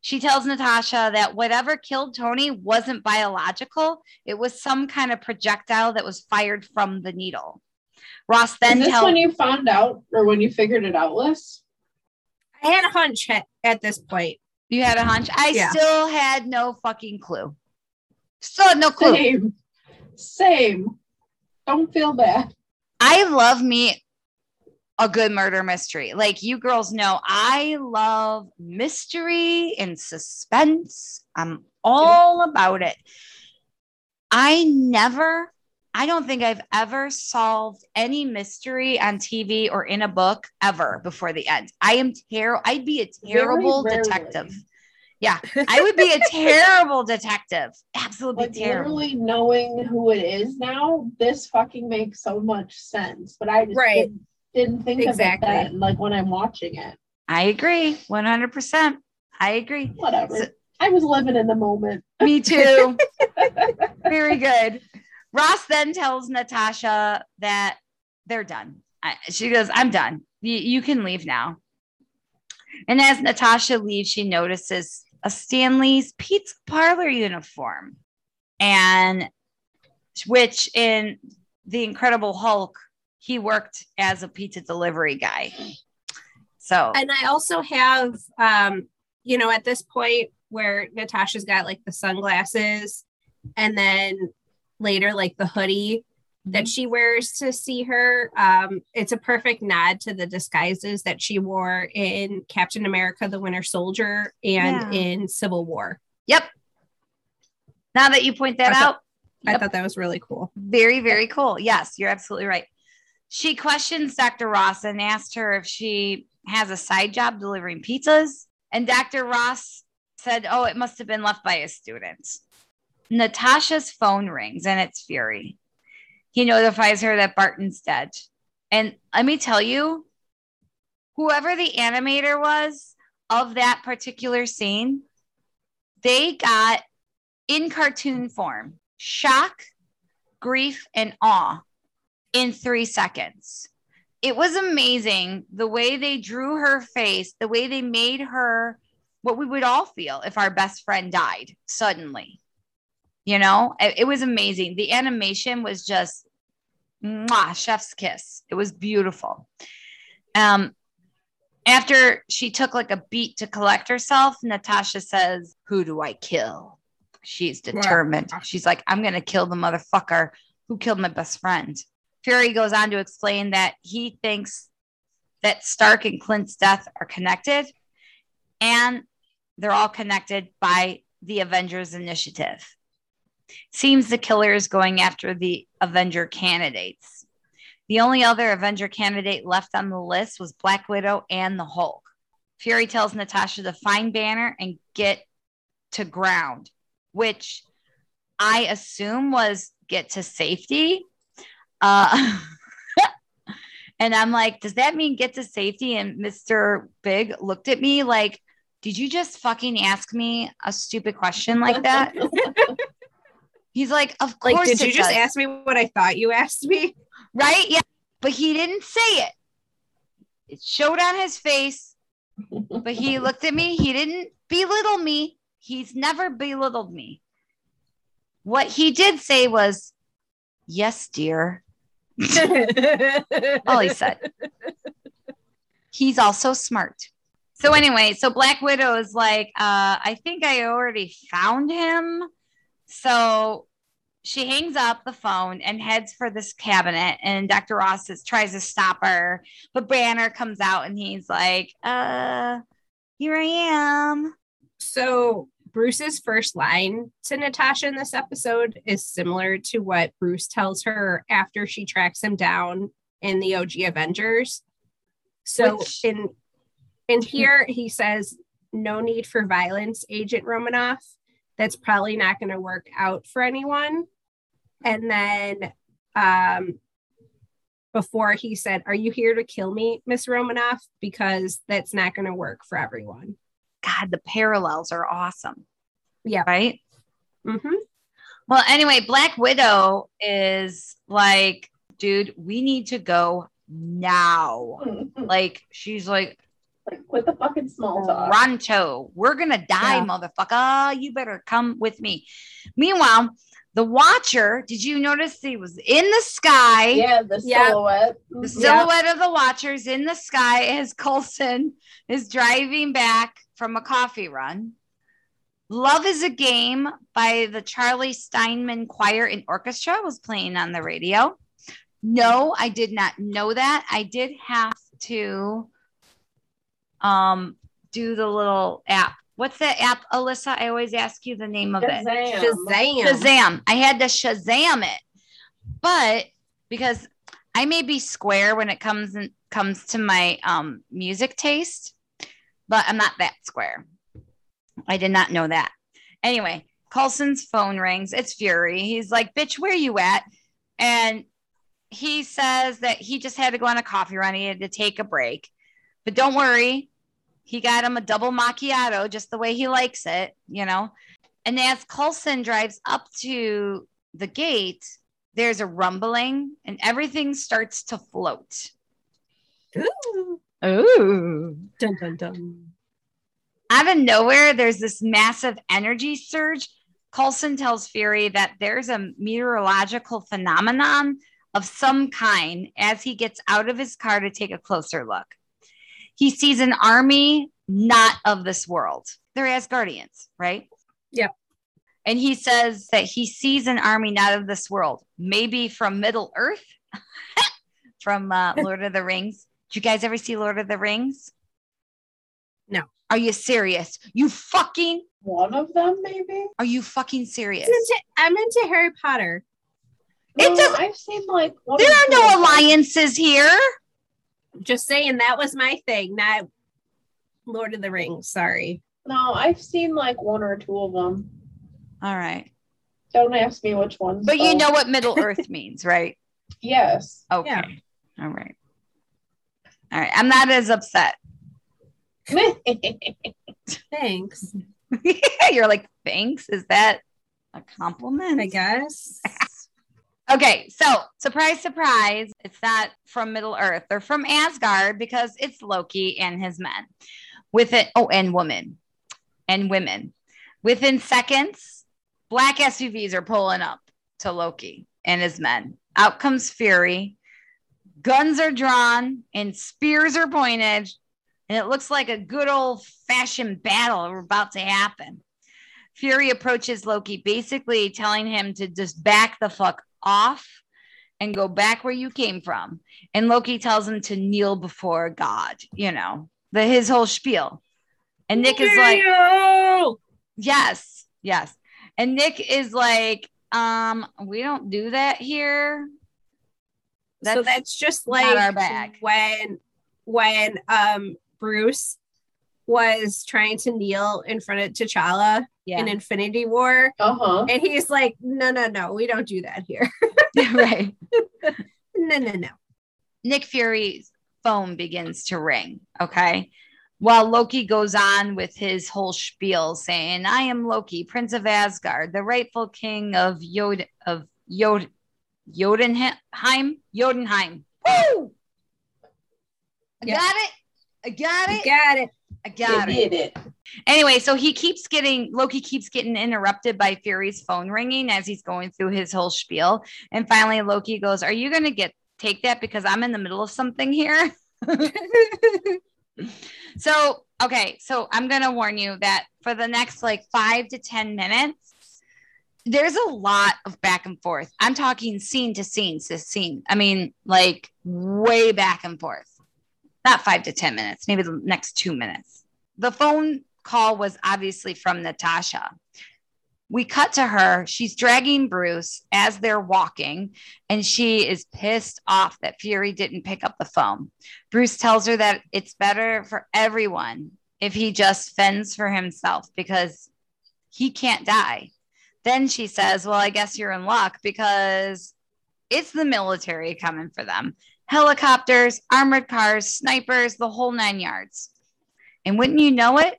She tells Natasha that whatever killed Tony wasn't biological, it was some kind of projectile that was fired from the needle. Ross then Is this tells when you found out or when you figured it out, Liz? I had a hunch at, at this point. you had a hunch. I Yeah. still had no fucking clue. Still had no clue. Same. Same. Don't feel bad. I love me a good murder mystery. Like you girls know, I love mystery and suspense. I'm all about it. I never, I don't think I've ever solved any mystery on TV or in a book ever before the end. I am terrible. I'd be a terrible detective. Yeah, I would be a terrible detective. Absolutely Like terrible. literally knowing who it is now, this fucking makes so much sense. But I just Right. didn't, didn't think Exactly. it then, like when I'm watching it. I agree 100%. I agree. Whatever. So- I was living in the moment. Me too. Very good. Ross then tells Natasha that they're done. I, she goes, I'm done. You, you can leave now. And as Natasha leaves, she notices a Stanley's pizza parlor uniform. And which in The Incredible Hulk, he worked as a pizza delivery guy. So And I also have, um, you know, at this point where Natasha's got like the sunglasses and then later like the hoodie that she wears to see her. Um, it's a perfect nod to the disguises that she wore in Captain America, the Winter Soldier, and Yeah. in Civil War. Yep. Now that you point that I thought- out, I thought that was really cool. very, very cool. Yes, you're absolutely right. She questions Dr. Ross and asked her if she has a side job delivering pizzas. And Dr. Ross said, Oh, it must have been left by a student. Natasha's phone rings and it's Fury. he notifies her that Barton's dead. And let me tell you, whoever the animator was of that particular scene, they got in cartoon form shock, grief, and awe in three seconds. It was amazing the way they drew her face, the way they made her what we would all feel if our best friend died suddenly. You know, it, it was amazing. The animation was just mwah, chef's kiss. It was beautiful. Um, after she took like a beat to collect herself, Natasha says, Who do I kill? She's determined. She's like, I'm going to kill the motherfucker who killed my best friend. Fury goes on to explain that he thinks that Stark and Clint's death are connected and they're all connected by the Avengers Initiative. Seems the killer is going after the Avenger candidates. The only other Avenger candidate left on the list was Black Widow and the Hulk. Fury tells Natasha to find Banner and get to ground, which I assume was get to safety. Uh, and I'm like, does that mean get to safety? And Mr. Big looked at me like, did you just fucking ask me a stupid question like that? He's like, of course. Like, did you just does." ask me what I thought you asked me? Right? Yeah. But he didn't say it. It showed on his face. But he looked at me. He didn't belittle me. He's never belittled me. What he did say was, Yes, dear. All he said. He's also smart. So, anyway, so Black Widow is like, uh, I think I already found him. So she hangs up the phone and heads for this cabinet. And Dr. Ross is, tries to stop her, but Banner comes out and he's like, uh, here I am. So Bruce's first line to Natasha in this episode is similar to what Bruce tells her after she tracks him down in the OG Avengers. So Which- in in here he says no need for violence, Agent Romanoff. That's probably not going to work out for anyone. And then um before he said, Are you here to kill me, Miss Romanoff? Because that's not going to work for everyone. God, the parallels are awesome. Yeah. Right? hmm Well, anyway, Black Widow is like, dude, we need to go now. Like, she's like, like quit the fucking small talk. Toronto, we're gonna die, Yeah. motherfucker. You better come with me. Meanwhile, the Watcher, did you notice he was in the sky? Yeah, the silhouette. The Mhm. silhouette of the Watchers in the sky as Coulson is driving back from a coffee run. Love is a Game by the Charlie Steinman Choir and Orchestra was playing on the radio. No, I did not know that. I did have to um do the little app. What's that app, Alyssa? I always ask you the name of it. Shazam. Shazam. Shazam. I had to Shazam it. But because I may be square when it comes in, comes to my um, music taste, but I'm not that square. I did not know that. Anyway, Coulson's phone rings. It's Fury. He's like, "Bitch, where you at?" And he says that he just had to go on a coffee run. He had to take a break, but don't worry, he got him a double macchiato just the way he likes it, you know. And as Coulson drives up to the gate, there's a rumbling and everything starts to float. Ooh. Ooh. Dun, dun, dun. Out of nowhere, there's this massive energy surge. Coulson tells Fury that there's a meteorological phenomenon of some kind as he gets out of his car to take a closer look. He sees an army not of this world. They're Asgardians, right? Yep. And he says that he sees an army not of this world, maybe from Middle Earth, from uh, Lord of the Rings. Did you guys ever see Lord of the Rings? No. Are you serious? You fucking One of them, maybe. are you fucking serious? I'm into, I'm into Harry Potter. It No, doesn't- I've seen like There are no alliances here. Just saying that was my thing, not Lord of the Rings. Sorry. No, I've seen like one or two of them. All right. Don't ask me which ones. But you know what Middle Earth means, right? Yes. Okay. Yeah. All right. All right. I'm not as upset. Thanks. You're like, thanks. Is that a compliment? I guess. Okay, so surprise, surprise, it's not from Middle Earth. They're from Asgard because it's Loki and his men. With it, oh, and women and women. Within seconds, black SUVs are pulling up to Loki and his men. Out comes Fury. Guns are drawn and spears are pointed, and it looks like a good old fashioned battle about to happen. Fury approaches Loki, basically telling him to just back the fuck off and go back where you came from. And Loki tells him to kneel before God, you know, the his whole spiel. And Nick is like, yes, yes. And Nick is like, um, we don't do that here. so that's just like our bag. when when um Bruce was trying to kneel in front of T'Challa yeah, in Infinity War. Uh-huh. And he's like, no, no, no, we don't do that here. right. no, no, no. Nick Fury's phone begins to ring. Okay. While Loki goes on with his whole spiel saying, I am Loki, Prince of Asgard, the rightful king of Yod of Yod Jotunheim. Jotunheim. Woo! I Yeah. got it. I got You it. got it. I got it. it. Anyway, so he keeps getting Loki keeps getting interrupted by Fury's phone ringing as he's going through his whole spiel. And finally Loki goes, Are you gonna get take that because I'm in the middle of something here? So, okay, so I'm going to warn you that for the next like five to 10 minutes, there's a lot of back and forth. I'm talking scene to scene to scene. I mean, like way back and forth. Not five to 10 minutes, maybe the next two minutes. The phone call was obviously from Natasha. We cut to her. She's dragging Bruce as they're walking, and she is pissed off that Fury didn't pick up the phone. Bruce tells her that it's better for everyone if he just fends for himself because he can't die. Then she says, Well, I guess you're in luck because it's the military coming for them helicopters, armored cars, snipers, the whole nine yards. And wouldn't you know it?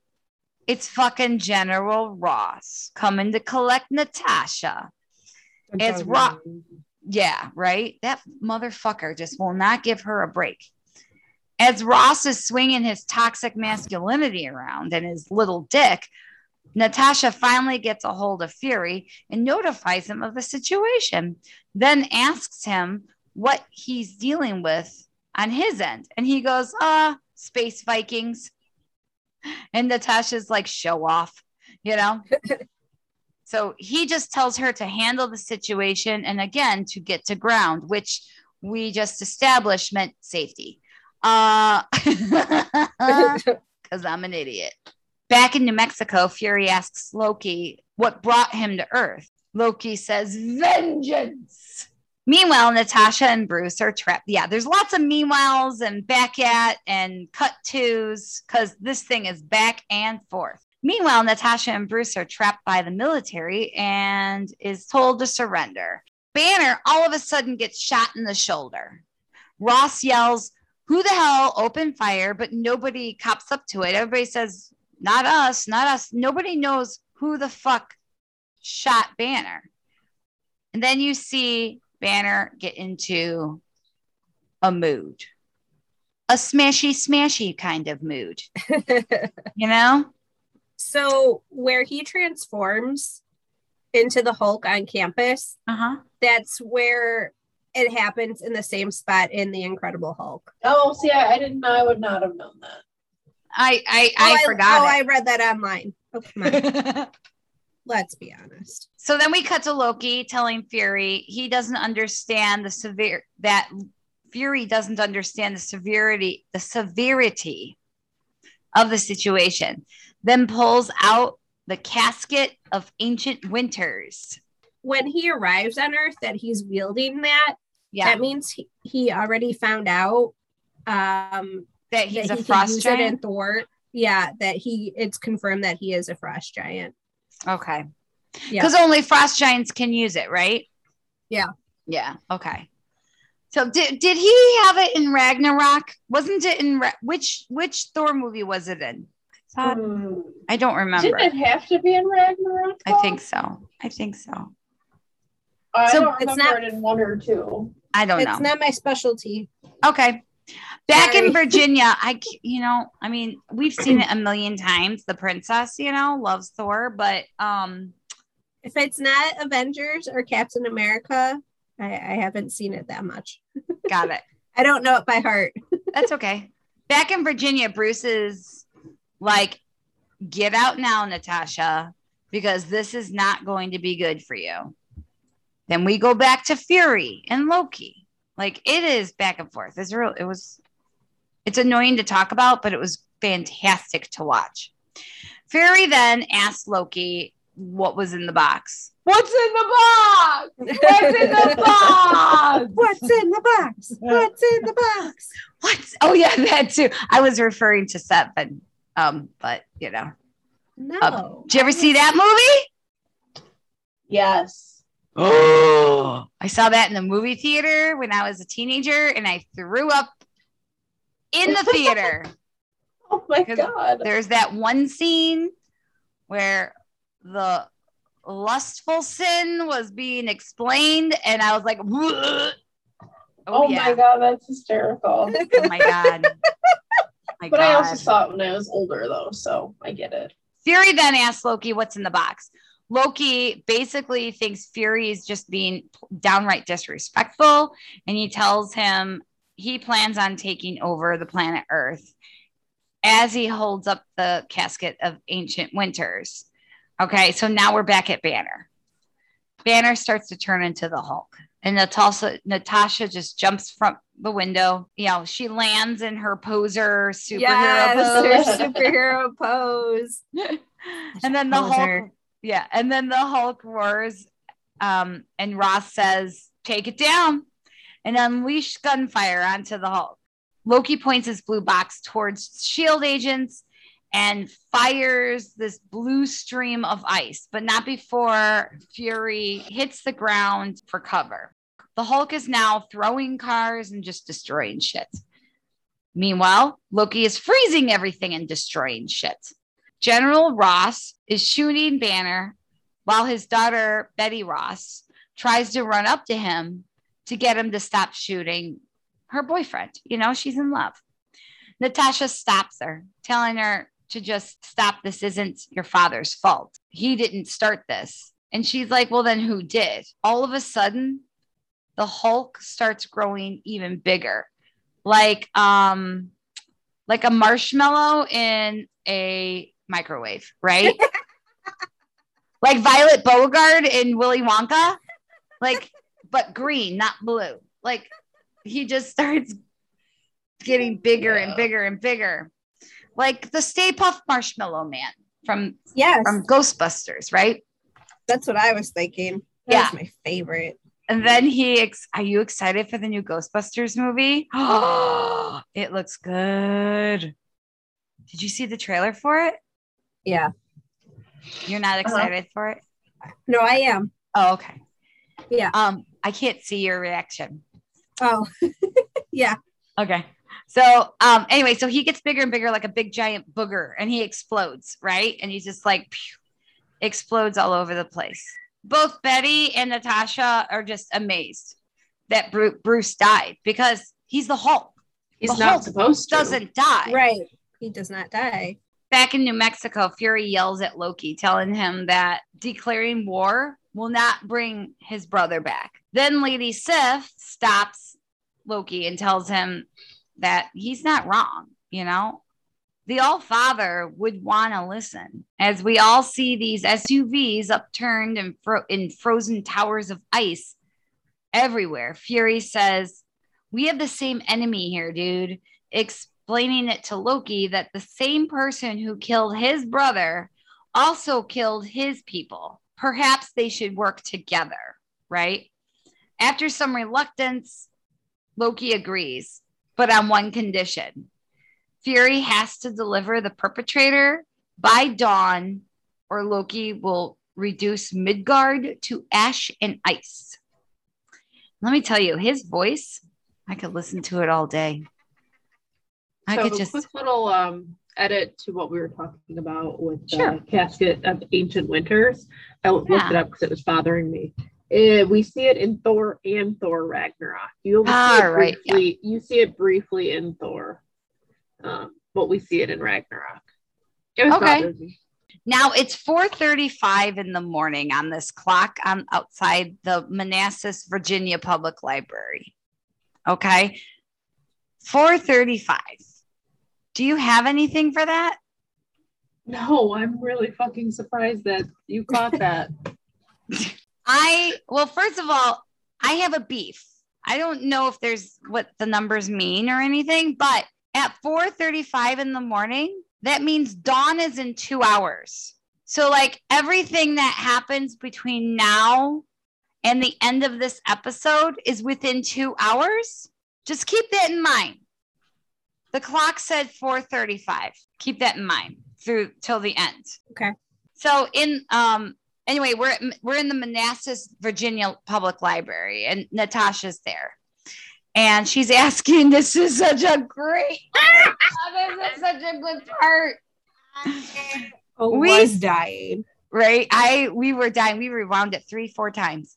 It's fucking General Ross coming to collect Natasha. It's Ross. Yeah, right. That motherfucker just will not give her a break. As Ross is swinging his toxic masculinity around and his little dick, Natasha finally gets a hold of Fury and notifies him of the situation, then asks him what he's dealing with on his end. And he goes, uh, space Vikings. And Natasha's like, show off, you know? so he just tells her to handle the situation and again to get to ground, which we just established meant safety. Uh, because I'm an idiot. Back in New Mexico, Fury asks Loki what brought him to Earth. Loki says, Vengeance. Meanwhile, Natasha and Bruce are trapped. Yeah, there's lots of meanwhiles and back at and cut twos because this thing is back and forth. Meanwhile, Natasha and Bruce are trapped by the military and is told to surrender. Banner all of a sudden gets shot in the shoulder. Ross yells, Who the hell opened fire? But nobody cops up to it. Everybody says, Not us, not us. Nobody knows who the fuck shot Banner. And then you see Banner get into a mood, a smashy, smashy kind of mood, you know? so where he transforms into the Hulk on campus, Uh huh. that's where it happens in the same spot in the Incredible Hulk. Oh, see, I, I didn't know. I would not have known that. I I, Oh, I forgot Oh, it. I read that online. Oh, come on. Let's be honest. So then we cut to Loki telling Fury he doesn't understand the severe that Fury doesn't understand the severity the severity of the situation. Then pulls out the casket of ancient winters. When he arrives on Earth, that he's wielding that, Yeah, that means he, he already found out um, that he's that a he frost use it in giant. Thor. Yeah, that he it's confirmed that he is a frost giant. Okay, Yeah. because only frost giants can use it, right? Yeah. Yeah. Okay. So did did he have it in Ragnarok? Wasn't it in Ra- which which Thor movie was it in? I, thought, Hmm. I don't remember. Didn't it have to be in Ragnarok? I think so. I think so. I So don't it's remember not- it in one or two. I don't it's know. It's not my specialty. Okay. Back in Virginia, I, you know, I mean, we've seen it a million times. The princess, you know, loves Thor, but um, If it's not Avengers or Captain America, I, I haven't seen it that much. got it. I don't know it by heart. That's okay. Back in Virginia, Bruce is like, get out now, Natasha, because this is not going to be good for you. Then we go back to Fury and Loki. Like it is back and forth. It's real. It was. It's annoying to talk about, but it was fantastic to watch. Fury then asked Loki what was in the box. What's in the box? What's in the box? What's in the box? What's in the box? What? Oh yeah, that too. I was referring to Seven. Um, but you know, No. did you ever see that movie? Yes. Oh, I saw that in the movie theater when I was a teenager, and I threw up in the theater. Oh my god. There's that one scene where the lustful sin was being explained, and I was like, "Whoa." Oh, "Oh, yeah, my god, that's hysterical. oh my god." My But I also saw it when I was older though, so I get it. Fury then asks Loki what's in the box. Loki basically thinks Fury is just being downright disrespectful, and he tells him he plans on taking over the planet Earth as he holds up the casket of ancient winters. Okay, so now we're back at Banner. Banner starts to turn into the Hulk, and Natasha Natasha just jumps from the window. You know, she lands in her poser superhero yes, pose. her superhero pose. and then the Poser. Hulk, yeah, and then the Hulk roars, um, and Ross says, "Take it down," and unleash gunfire onto the Hulk. Loki points his blue box towards Shield agents and fires this blue stream of ice, but not before Fury hits the ground for cover. The Hulk is now throwing cars and just destroying shit. Meanwhile, Loki is freezing everything and destroying shit. General Ross is shooting Banner while his daughter, Betty Ross, tries to run up to him to get him to stop shooting her boyfriend. You know, she's in love. Natasha stops her, telling her to just stop. This isn't your father's fault. He didn't start this. And she's like, well, then who did? All of a sudden, the Hulk starts growing even bigger. Like, um, like a marshmallow in a microwave, right? like Violet Beauregarde in Willy Wonka, like, but green, not blue. Like, he just starts getting bigger and bigger and bigger, like the Stay Puft Marshmallow Man from Yes, from Ghostbusters, right? that's what I was thinking. Yeah. That's my favorite. And then he, ex- are you excited for the new Ghostbusters movie? it looks good. Did you see the trailer for it? Yeah. You're not excited for it? No, I am. Oh, okay. Yeah. Um, I can't see your reaction. Oh, yeah. Okay. So, um, anyway, so he gets bigger and bigger, like a big giant booger, and he explodes, right? And he's just like pew, explodes all over the place. Both Betty and Natasha are just amazed that Bruce died because he's the Hulk. He's The not Hulk supposed to. Doesn't die. Right. He does not die. Back in New Mexico, Fury yells at Loki, telling him that declaring war will not bring his brother back. Then Lady Sif stops Loki and tells him that he's not wrong, you know? The All Father would want to listen as we all see these SUVs upturned and fro- in frozen towers of ice everywhere. Fury says, We have the same enemy here, dude. Explaining it to Loki that the same person who killed his brother also killed his people. Perhaps they should work together, right? After some reluctance, Loki agrees, but on one condition Fury has to deliver the perpetrator by dawn, or Loki will reduce Midgard to ash and ice. Let me tell you, his voice I could listen to it all day. I so could a just quick little um edit to what we were talking about with the Sure. casket of ancient winters. I looked Yeah. it up because it was bothering me. Uh, we see it in Thor and Thor Ragnarok. You only see Ah, it right, yeah. briefly. You see it briefly in Thor, um, but we see it in Ragnarok. It was Okay. Now it's 4:35 in the morning on this clock on outside the Manassas, Virginia Public Library. Okay. 4:35. Do you have anything for that? No, I'm really fucking surprised that you caught that. I well, first of all, I have a beef. I don't know if there's what the numbers mean or anything, but at 4:35 in the morning, that means dawn is in 2 hours. So like everything that happens between now and the end of this episode is within 2 hours. Just keep that in mind. The clock said 4:35. Keep that in mind through till the end. Okay. So in um anyway, we're at, we're in the Manassas, Virginia Public Library, and Natasha's there, and she's asking. This is such a great. this is such a good part, Oh, We- was dying. right? I we were dying. We rewound it three, four times.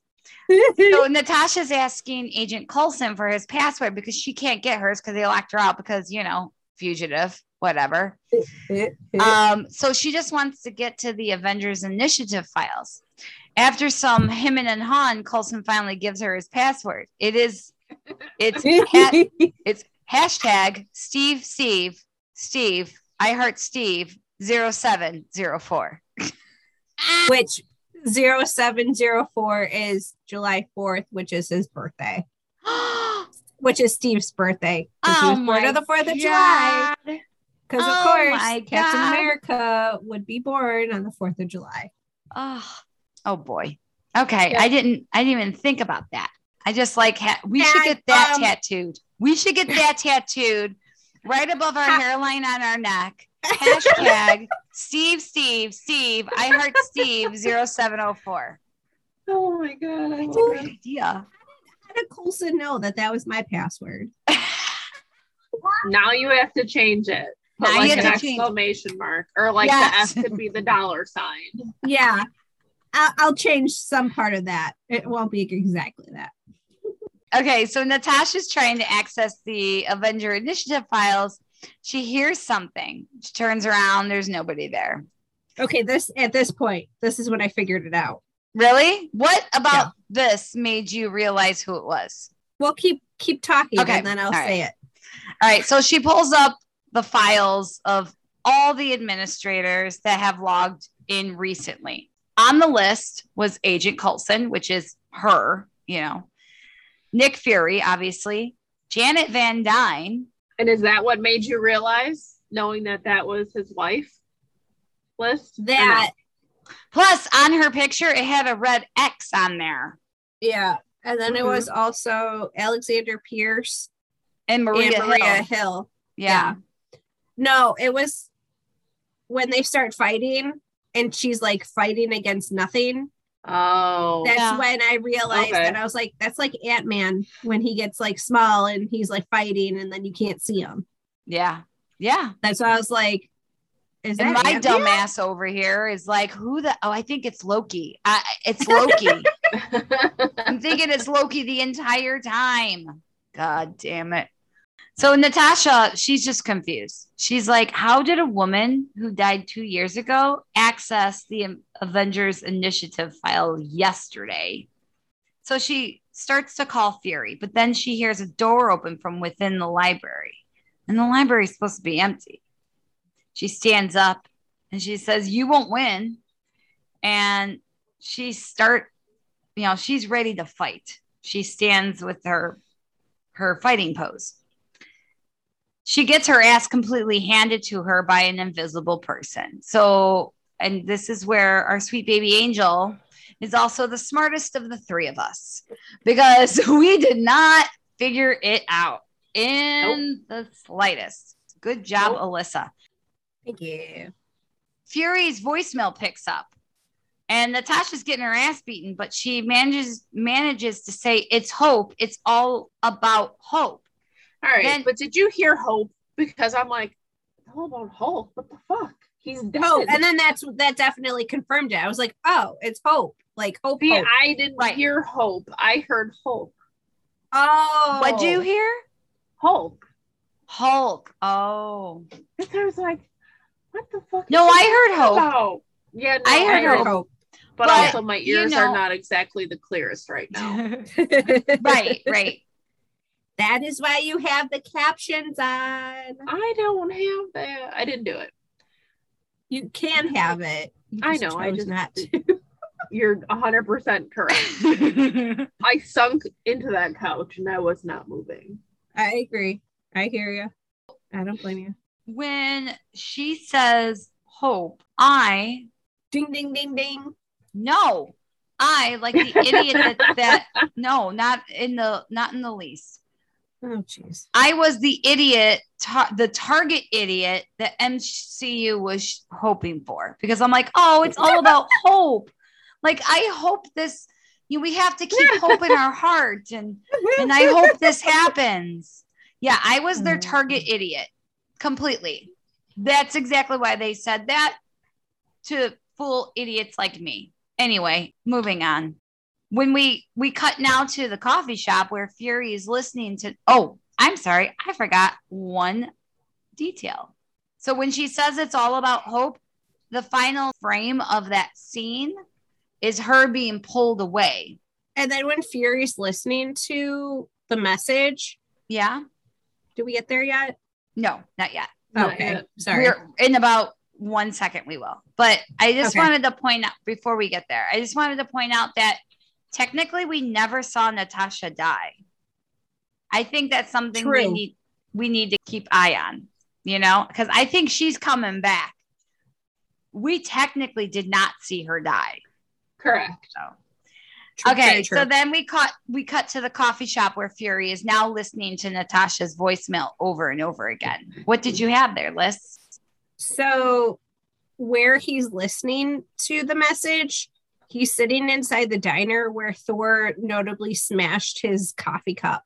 So Natasha's asking Agent Coulson for his password because she can't get hers because they locked her out because you know fugitive, whatever. Um, so she just wants to get to the Avengers Initiative files. After some him and Han, Coulson finally gives her his password. It is, it's ha- it's hashtag Steve Steve Steve I heart Steve 0704. which 0704 is July 4th, which is his birthday, which is Steve's birthday. 'cause he oh was born on the 4th of July. God. Because, of Oh course, Captain God. America would be born on the 4th of July. Oh, oh boy. Okay, Yeah. I didn't. I didn't even think about that. I just like ha- we should get that um, tattooed. We should get that tattooed right above our hairline on our neck. Hashtag Steve, Steve, Steve. I heart Steve 0704. Oh my god! I That's a great idea. How did Coulson know that that was my password? Now you have to change it. Put Now like have an to change- exclamation mark, or like Yes. the F could be the dollar sign. Yeah. I'll, I'll change some part of that. It won't be exactly that. Okay, so Natasha's trying to access the Avenger Initiative files. She hears something. She turns around. There's nobody there. Okay, this at this point, this is when I figured it out. Really? What about Yeah. this made you realize who it was? Well, keep keep talking, Okay, and then I'll all right. say it. All right. So she pulls up the files of all the administrators that have logged in recently. On the list was Agent Coulson, which is her, you know, Nick Fury, obviously, Janet Van Dyne. And is that what made you realize, knowing that that was his wife list? Or no? That Plus, on her picture, it had a red X on there. yeah, and then it Mhm. was also Alexander Pierce And Maria, and Maria Hill. Hill. Yeah. No, it was when they start fighting, and she's like fighting against nothing. Oh, That's Yeah. when I realized Okay. that I was like, that's like Ant Man when he gets like small and he's like fighting, and then you can't see him. Yeah. Yeah. That's why I was like, is that my Ant-Man? dumbass over here is like, who the? Oh, I think it's Loki. I, it's Loki. I'm thinking it's Loki the entire time. God damn it. So Natasha, she's just confused. She's like, how did a woman who died two years ago access the Avengers Initiative file yesterday? So she starts to call Fury, but then she hears a door open from within the library, and the library is supposed to be empty. She stands up and she says, You won't win. And she start you know she's ready to fight she stands with her her fighting pose she gets her ass completely handed to her by an invisible person so and this is where our sweet baby angel is also the smartest of the three of us because we did not figure it out in the slightest good job Nope. alyssa Thank you. Fury's voicemail picks up And Natasha's getting her ass beaten, but she manages manages to say it's hope. It's all about hope. All right, Then- but did you hear Hope? Because I'm like, it's all about Hope. What the fuck? He's dead. Oh, and then that's that definitely confirmed it. I was like, oh, it's hope. Like hope. See, hope. I didn't Right. hear Hope. I heard Hope. Oh, What'd you hear? Hope. Hulk. Oh. Because I was like, what the fuck? No, I heard Hope. about? Yeah, no, I heard Hope. Hope. But, But, also, my you ears know- are not exactly the clearest right now. right, right. that is why you have the captions on. I don't have that. I didn't do it. You can have it. I know, I chose just- not to. You're 100% correct. I sunk into that couch and I was not moving. I agree. I hear you. I don't blame you. when she says hope, I Ding ding ding ding. no. I like the idiot that, that no, not in the not in the least. Oh jeez. I was the idiot, ta- the target idiot that MCU was hoping for because I'm like, oh, it's all about hope. Like I hope this. You know, we have to keep hope in our heart, and and I hope this happens. Yeah, I was their mm. target idiot completely. That's exactly why they said that to fool idiots like me. Anyway, moving on. When we we cut now to the coffee shop where Fury is listening to oh, I'm sorry, I forgot one detail. So when she says it's all about hope, the final frame of that scene is her being pulled away. And then when Fury's listening to the message, Yeah? do we get there yet? No, not yet. Okay. Sorry. We're in about one second we will. But I just Okay. wanted to point out before we get there, I just wanted to point out that technically we never saw Natasha die. I think that's something we need we need to keep eye on, you know, because I think she's coming back. We technically did not see her die. Correct. So True, okay, so then we cut we cut to the coffee shop where Fury is now listening to Natasha's voicemail over and over again. What did you have there, Liz? So where he's listening to the message, he's sitting inside the diner where Thor notably smashed his coffee cup.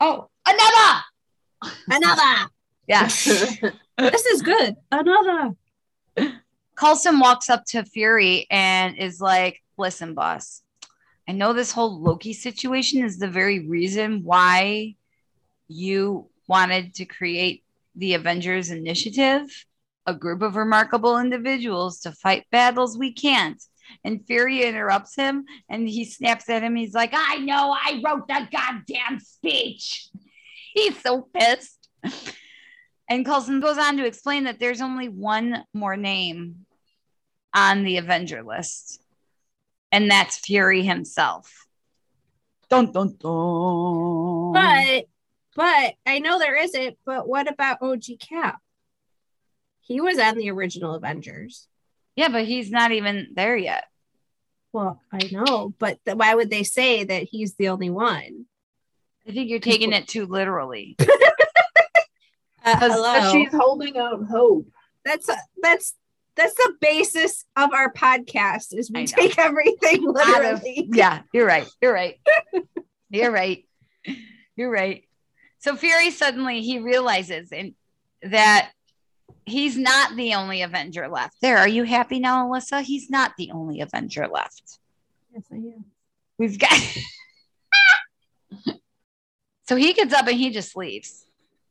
Oh, another. Another. Yeah. this is good. Another. Coulson walks up to Fury and is like, listen, boss, I know this whole Loki situation is the very reason why you wanted to create the Avengers Initiative, a group of remarkable individuals to fight battles we can't. And Fury interrupts him and he snaps at him. He's like, I know, I wrote the goddamn speech. He's so pissed. And Coulson goes on to explain that there's only one more name on the Avenger list, and that's Fury himself. Dun dun dun. But but I know there isn't, but what about OG Cap? He was on the original Avengers. Yeah, but he's not even there yet. Well, I know, but th- why would they say that he's the only one? I think you're taking it too literally. Uh, hello. She's holding out hope. that's that's that's the basis of our podcast is we take everything Out of- literally. yeah, you're right. You're right. You're right. You're right. So Fury suddenly he realizes and that he's not the only Avenger left. There, are you happy now, Alyssa? He's not the only Avenger left. Yes, I am. We've got. so he gets up and he just leaves.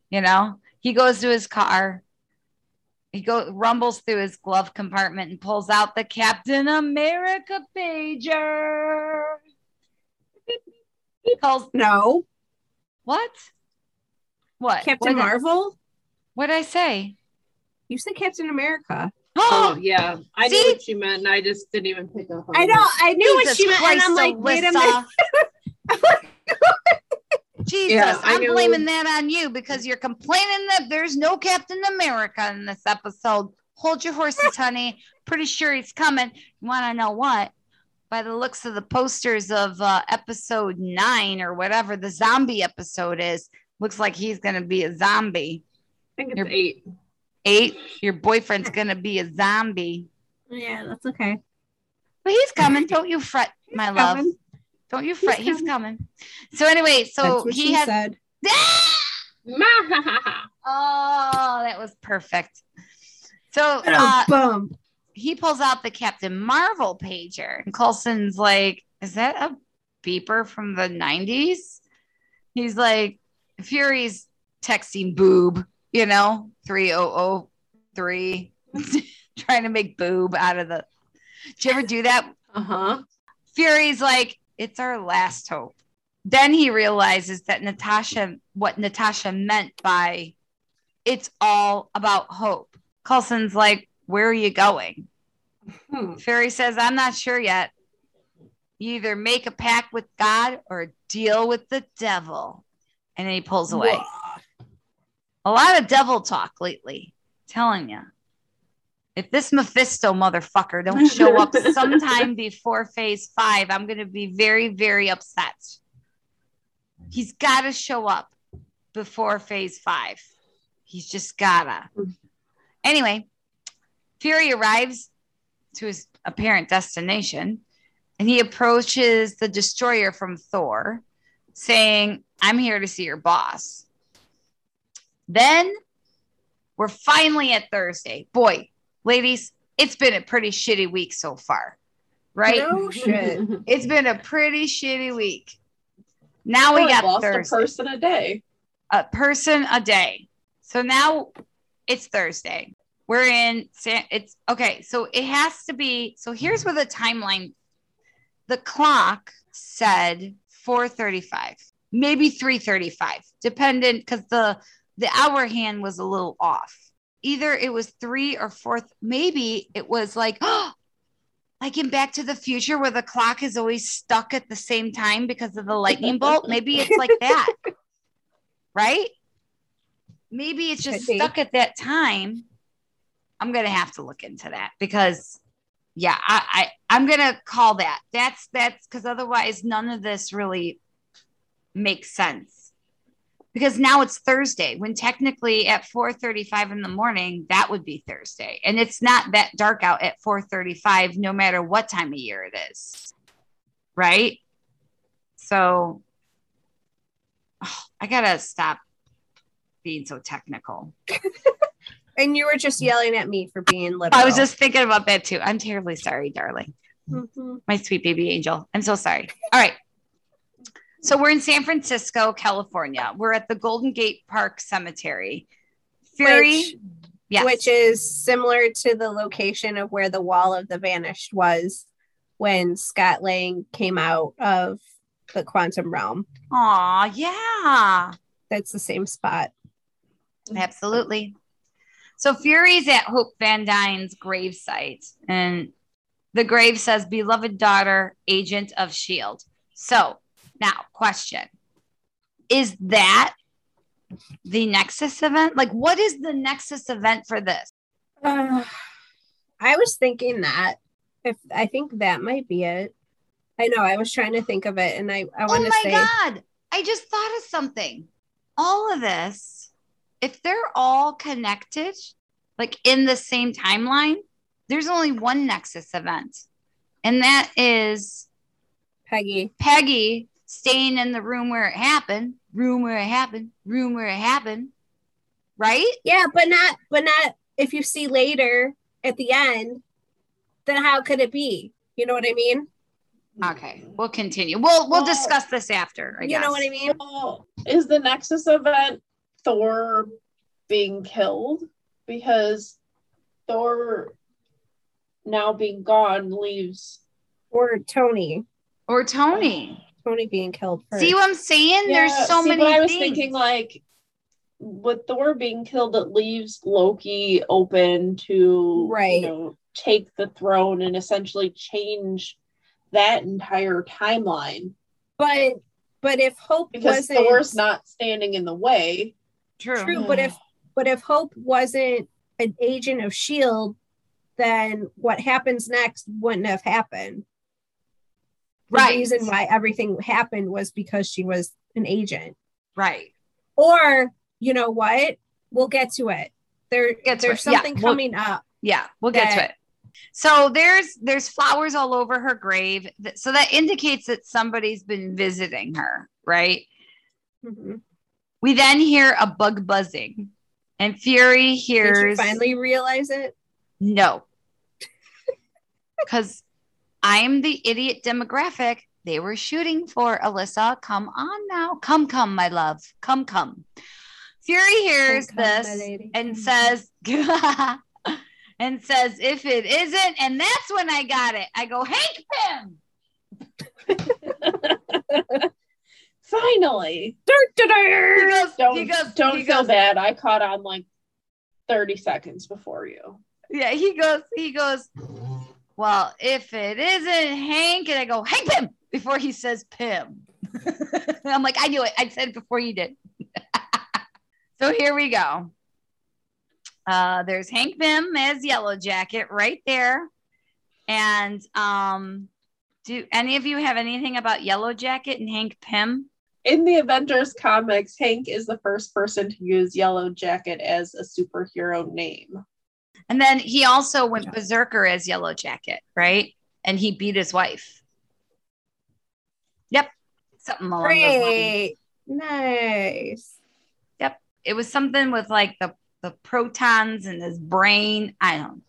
You know, he goes to his car. He go rumbles through his glove compartment and pulls out the Captain America pager. He calls No, what? What? Captain what Marvel. What did I say? You said Captain America. Oh, yeah. I See? knew what she meant and I just didn't even pick up on I it. know. I knew what Jesus she meant, and I'm Christ, like, wait a Alyssa. minute. Jesus, Yeah, I I'm knew- blaming that on you because you're complaining that there's no Captain America in this episode. Hold your horses, honey. Pretty sure he's coming. You want to know what? By the looks of the posters of uh, episode nine or whatever the zombie episode is, looks like he's going to be a zombie. I think it's You're- eight. Eight, your boyfriend's going to be a zombie. Yeah, that's okay. But he's coming. Don't you fret, my love. Don't you fret. He's coming. So anyway, so That's what he she had. said. oh, that was perfect. So uh, Boom. he pulls out the Captain Marvel pager, and Coulson's like, "Is that a beeper from the '90s?" He's like, "Fury's texting boob, you know, three oh oh three, trying to make boob out of the." Did you ever do that? Uh-huh. Fury's like, "It's our last hope." Then he realizes that Natasha, what Natasha meant by "It's all about hope." Coulson's like, "Where are you going?" Hmm. Fury says, I'm not sure yet. You either make a pact with God or deal with the devil. And then he pulls away. A lot of devil talk lately. Telling you. If this Mephisto motherfucker don't show up sometime before phase five, I'm going to be very, very upset. He's got to show up before phase five. He's just gotta. Anyway, Fury arrives to his apparent destination and he approaches the destroyer from Thor, saying, I'm here to see your boss. Then we're finally at Thursday. Boy, ladies, it's been a pretty shitty week so far, right? No shit. It's been a pretty shitty week. Now we oh, got lost Thursday a person a day. a person a day. So now it's Thursday. We're in San it's okay. So it has to be so here's where the timeline the clock said 435, maybe 335, dependent because the the hour hand was a little off. Either it was three or fourth, maybe it was like oh, like in Back to the Future where the clock is always stuck at the same time because of the lightning bolt. Maybe it's like that right? Maybe it's just stuck at that time. I'm gonna have to look into that because yeah, I, I I'm gonna call that. That's that's because otherwise none of this really makes sense. Because now it's Thursday, when technically at 4:35 in the morning, that would be Thursday. And it's not that dark out at 4:35, no matter what time of year it is. Right? So oh, I gotta stop being so technical. And you were just yelling at me for being little. I was just thinking about that too. I'm terribly sorry, darling. Mhm. My sweet baby angel. I'm so sorry. All right. So we're in San Francisco, California. We're at the Golden Gate Park Cemetery. Fury, Which, yes. which is similar to the location of where the Wall of the Vanished was when Scott Lang came out of the quantum realm. Aw, yeah. That's the same spot. Absolutely. So Fury's at Hope Van Dyne's gravesite, and the grave says, Beloved daughter, agent of S.H.I.E.L.D. So now, question Is that the Nexus event? Like, what is the Nexus event for this? Uh, I was thinking that if I think that might be it. I know I was trying to think of it, and I I Oh want to my say God. I just thought of something. All of this, if they're all connected, like in the same timeline, there's only one Nexus event. And that is Peggy. Peggy staying in the room where it happened, room where it happened, room where it happened. Right? Yeah, but not but not if you see later at the end. Then how could it be? You know what I mean? Okay, we'll continue. We'll we'll Well, discuss this after. I you know what I mean? Well, is the Nexus event Thor being killed? Because Thor now being gone leaves. Or Tony. Or Tony. Tony being killed first. See what I'm saying? There's Yeah, so see, many But I was things. thinking like with Thor being killed, it leaves Loki open to Right. you know take the throne and essentially change that entire timeline but but if Hope because wasn't Thor's not standing in the way. True. true, but if but if Hope wasn't an agent of Shield, then what happens next wouldn't have happened. The Right. reason why everything happened was because she was an agent. Right. Or you know what? We'll get to it. There, Get there's it. Yeah, something we'll- coming up Yeah, we'll get to it. So there's there's flowers all over her grave. Th- So that indicates that somebody's been visiting her, right? Mhm. We then hear a bug buzzing, and Fury hears finally realize it? no, because I'm the idiot demographic they were shooting for. Alyssa, come on now, come, come, my love, come, come. Fury hears Come, this and says, and says, if it isn't, and that's when I got it. I go, Hank Pym. Finally. He goes, Don't, he goes, don't he feel goes, bad. I caught on like 30 seconds before you. Yeah, he goes, he goes, well, if it isn't Hank, and I go, Hank Pym before he says Pym. I'm like, I knew it. I said it before you did. so here we go. Uh, there's Hank Pym as Yellow Jacket right there. And um, do any of you have anything about Yellow Jacket and Hank Pym? In the Avengers comics, Hank is the first person to use Yellow Jacket as a superhero name. And then he also went berserker as Yellow Jacket, right? And he beat his wife. Yep. Something along those lines. Great. Nice. Yep. It was something with like the, the protons in his brain. I don't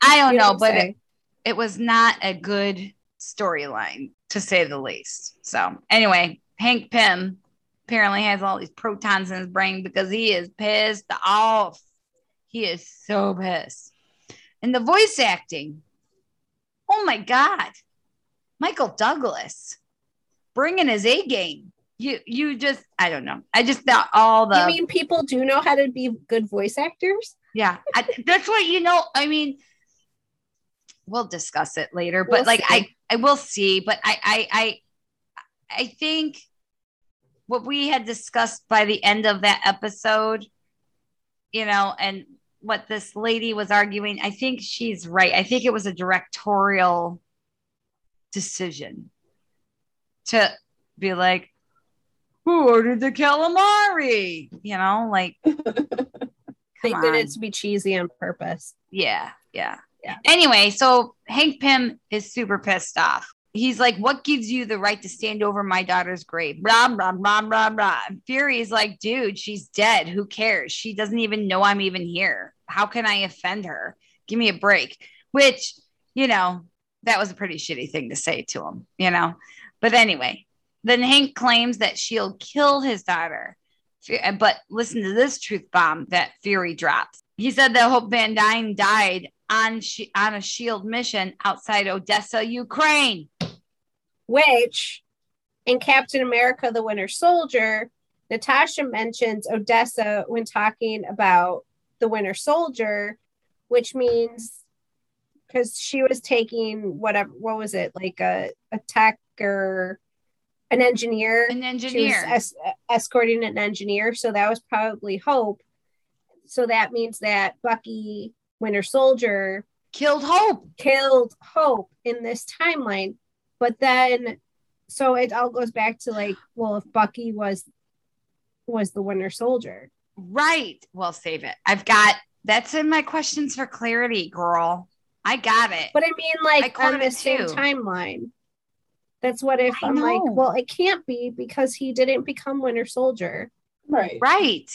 I don't You know, don't but it, it was not a good storyline to say the least. So anyway, Hank Pym apparently has all these protons in his brain because he is pissed off. He is so pissed. And the voice acting, oh my God, Michael Douglas bringing his A game. You, you just, I don't know. I just thought all the, you mean people do know how to be good voice actors? yeah, I, that's what you know. I mean, we'll discuss it later, but We'll like I I will see. But I, I, I, I think what we had discussed by the end of that episode, you know, and what this lady was arguing, I think she's right. I think it was a directorial decision to be like, who ordered the calamari? You know, like They Come did on. it to be cheesy on purpose. yeah, yeah, Yeah. Anyway, so Hank Pym is super pissed off. He's like, "What gives you the right to stand over my daughter's grave?" Blah blah blah blah blah. And Fury's like, "Dude, she's dead. Who cares? She doesn't even know I'm even here. How can I offend her? Give me a break." Which, you know, that was a pretty shitty thing to say to him, you know. But anyway, then Hank claims that she'll kill his daughter. Uh, but listen to this truth bomb that Fury drops. He said that Hope Van Dyne died on she- on a Shield mission outside Odessa, Ukraine. Which in Captain America the Winter Soldier, Natasha mentions Odessa when talking about the Winter Soldier, which means because she was taking whatever what was it like a, a tech or an engineer An engineer. es- escorting an engineer so that was probably hope so that means that bucky winter soldier killed Hope. killed hope in this timeline but then so it all goes back to like well if bucky was was the winter soldier Right. Well, save it. I've got that's in my questions for clarity, girl. I got it. but i mean like caught on the same too. timeline that's what if I i'm like well it can't be because he didn't become winter soldier Right. right.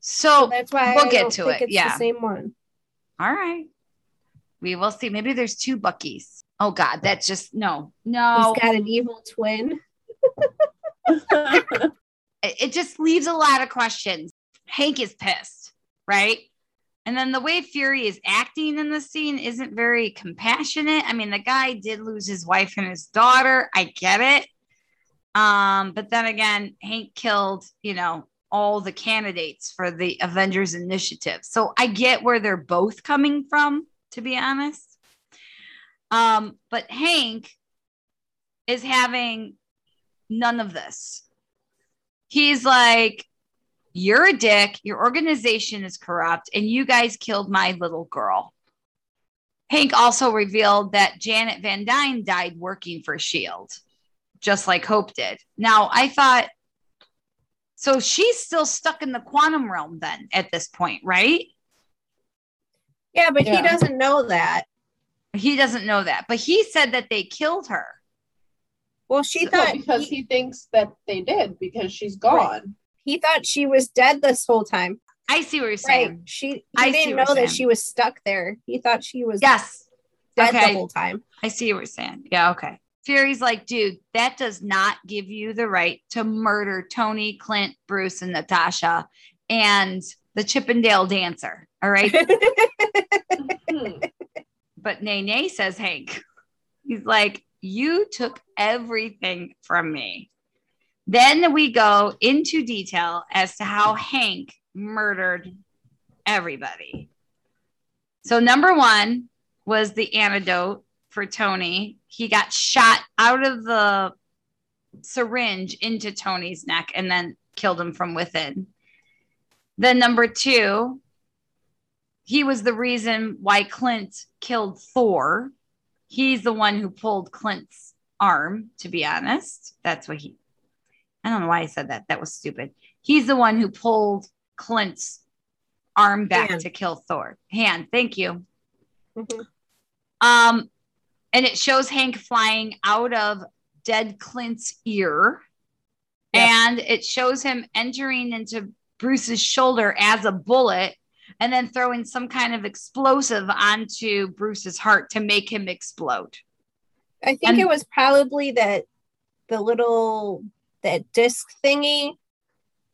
so So that's why we'll I get to it, it's yeah. the same one all right. We will see. Maybe there's two Buckies. Oh God, that's just no, no. he's got an evil twin it it just leaves a lot of questions. Hank is pissed, right? And then the way Fury is acting in the scene isn't very compassionate. I mean, the guy did lose his wife and his daughter. I get it. Um, but then again, Hank killed, you know, all the candidates for the Avengers initiative. So I get where they're both coming from, to be honest. Um, but Hank is having none of this. He's like, You're a dick. Your organization is corrupt, and you guys killed my little girl. Hank also revealed that Janet Van Dyne died working for S.H.I.E.L.D., just like Hope did. Now, I thought, so she's still stuck in the quantum realm then at this point, right? Yeah, but Yeah. he doesn't know that. He doesn't know that, but he said that they killed her. Well, she No, thought because he, he thinks that they did because she's gone. he thought she was dead this whole time. I see what you're saying. Right. She he I didn't know that saying. she was stuck there. He thought she was Yes, dead okay. the whole time. I see what you're saying. Yeah, okay. Fury's like, dude, that does not give you the right to murder Tony, Clint, Bruce, and Natasha and the Chippendale dancer. All right. Hmm. But Nene says, Hank, he's like, you took everything from me. Then we go into detail as to how Hank murdered everybody. So, number one was the antidote for Tony. He got shot out of the syringe into Tony's neck and then killed him from within. Then, number two, he was the reason why Clint killed Thor. He's the one who pulled Clint's arm, to be honest. That's what he, I don't know why I said that. That was stupid. He's the one who pulled Clint's arm back Hand. to kill Thor. Hand, thank you. Mhm. Um, and it shows Hank flying out of dead Clint's ear. Yep. And it shows him entering into Bruce's shoulder as a bullet and then throwing some kind of explosive onto Bruce's heart to make him explode. I think And- it was probably that the little that disc thingy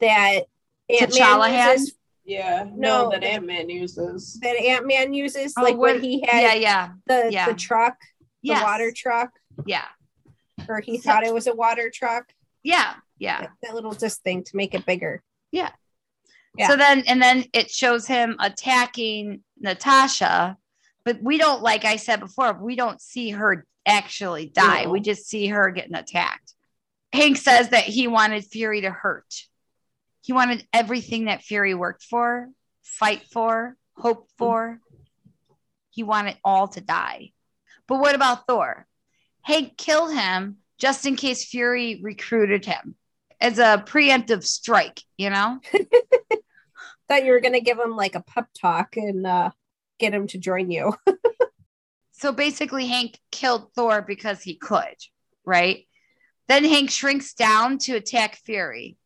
that T'Challa Ant-Man had? uses, Yeah, No, no, that the- Ant Man uses. that Ant Man uses, Oh, like when what- he had yeah, the yeah. the truck, the yes. water truck, Yeah, or he thought it was a water truck. yeah, yeah. That, that little disc thing to make it bigger. Yeah. So then, and then it shows him attacking Natasha, but we don't, like I said before, we don't see her actually die. No. We just see her getting attacked. Hank says that he wanted Fury to hurt. He wanted everything that Fury worked for, fight for, hope for. He wanted all to die. But what about Thor? Hank killed him just in case Fury recruited him as a preemptive strike, you know? Thought you were gonna give him like a pep talk and uh, get him to join you. So basically, Hank killed Thor because he could, right? Then Hank shrinks down to attack Fury.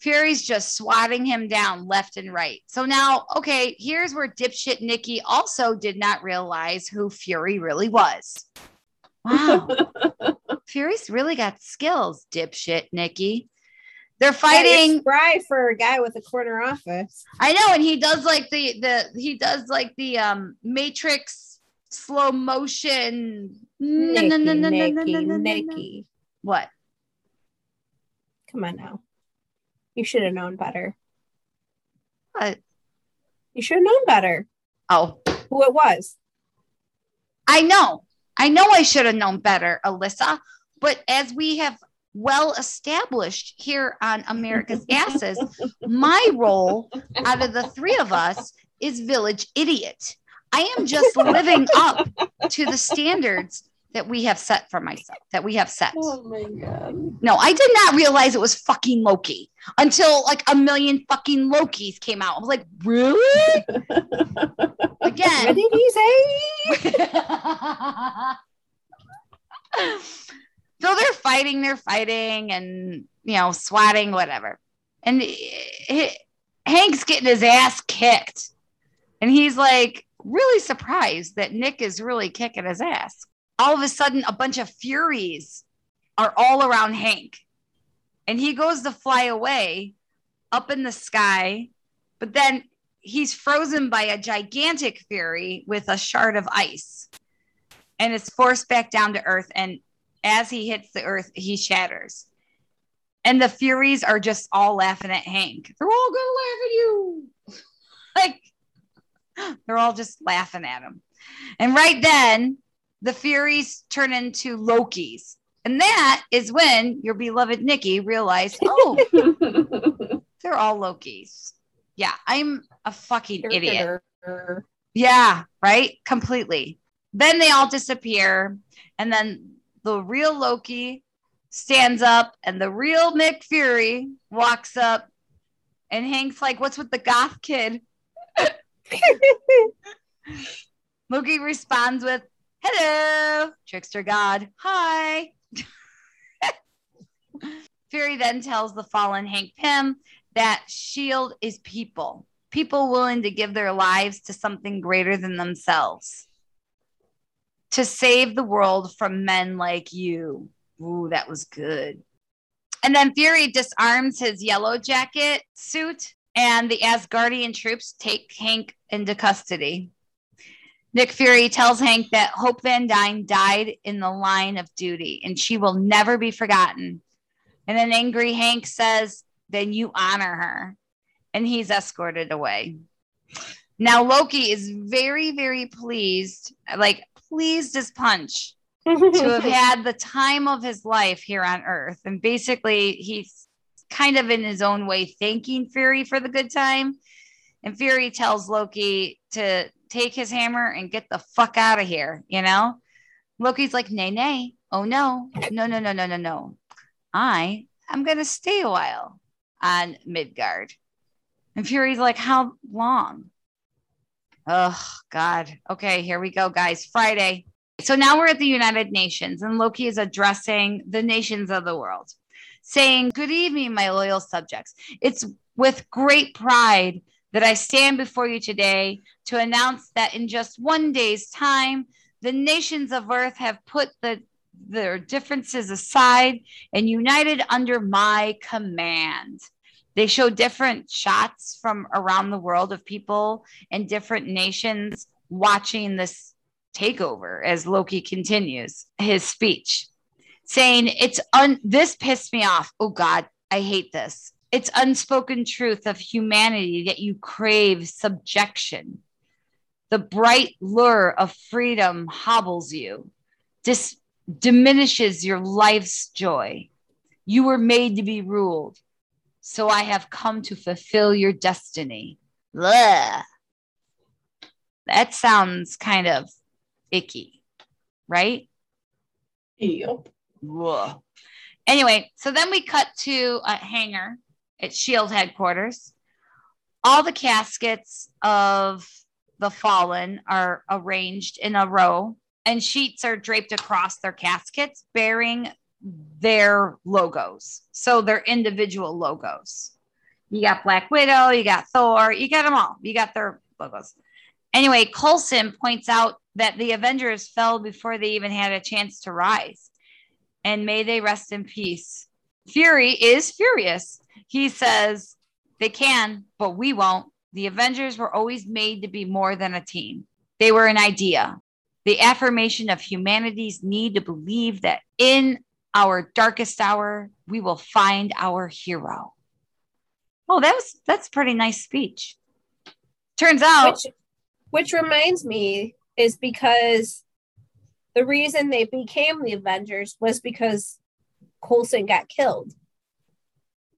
Fury's just swatting him down left and right. So now, okay, here's where dipshit Nikki also did not realize who Fury really was. Wow. Fury's really got skills, dipshit Nikki. They're fighting. spry for a guy with a corner office. I know, and he does like the the he does like the um Matrix slow motion. Nikki, no, no, no. Nikki. What? Come on now. You should have known better. What? You should have known better Oh, who it was. I know. I know I should have known better, Alyssa. But as we have well established here on America's Asses, my role out of the three of us is village idiot. I am just living up to the standards that we have set for myself, that we have set. oh my god. No, I did not realize it was fucking Loki until like a million fucking Lokis came out. I was like, really? What Again. did he say? So they're fighting, they're fighting, and you know, swatting, whatever. And he- Hank's getting his ass kicked, and he's like really surprised that Nick is really kicking his ass. All of a sudden, a bunch of Furies are all around Hank, and he goes to fly away up in the sky, but then he's frozen by a gigantic Fury with a shard of ice and is forced back down to earth. And as he hits the earth, he shatters. And the Furies are just all laughing at Hank. They're all gonna laugh at you. like they're all just laughing at him. And right then, the Furies turn into Lokis. And that is when your beloved Nikki realized, oh, they're all Lokis. Yeah, I'm a fucking idiot. Yeah, right? Completely. Then they all disappear. And then the real Loki stands up, and the real Nick Fury walks up. And Hank's like, What's with the goth kid? Loki responds with, Hello, trickster god. Hi. Fury then tells the fallen Hank Pym that S.H.I.E.L.D. is people, people willing to give their lives to something greater than themselves, to save the world from men like you. Ooh, that was good. And then Fury disarms his yellow jacket suit, and the Asgardian troops take Hank into custody. Nick Fury tells Hank that Hope Van Dyne died in the line of duty and she will never be forgotten. And then angry Hank says, Then you honor her. And he's escorted away. Now, Loki is very, very pleased, like pleased as punch to have had the time of his life here on Earth. And basically, he's kind of in his own way thanking Fury for the good time. And Fury tells Loki to take his hammer and get the fuck out of here, you know? Loki's like, nay, nay. Oh, no. No, no, no, no, no, no. I am going to stay a while on Midgard. And Fury's like, how long? Oh, God. Okay, here we go, guys. Friday. So now we're at the United Nations, and Loki is addressing the nations of the world, saying, Good evening, my loyal subjects. It's with great pride that I stand before you today to announce that in just one day's time, the nations of earth have put the, their differences aside and united under my command. They show different shots from around the world of people in different nations watching this takeover as Loki continues his speech, saying, It's un this pissed me off. Oh God, I hate this. It's unspoken truth of humanity that you crave subjection. The bright lure of freedom hobbles you, dis- diminishes your life's joy. You were made to be ruled. So I have come to fulfill your destiny. Blah. That sounds kind of icky, right? Yep. Whoa. Anyway, so then we cut to a hangar at Shield headquarters. All the caskets of the fallen are arranged in a row, and sheets are draped across their caskets bearing their logos. So their individual logos. You got Black Widow, you got Thor, you got them all. You got their logos. Anyway, Coulson points out that the Avengers fell before they even had a chance to rise. And may they rest in peace. Fury is furious he says they can, but we won't. The Avengers were always made to be more than a team, they were an idea. The affirmation of humanity's need to believe that in our darkest hour, we will find our hero. Oh, that was that's pretty nice speech. Turns out which, which reminds me is because the reason they became the Avengers was because Coulson got killed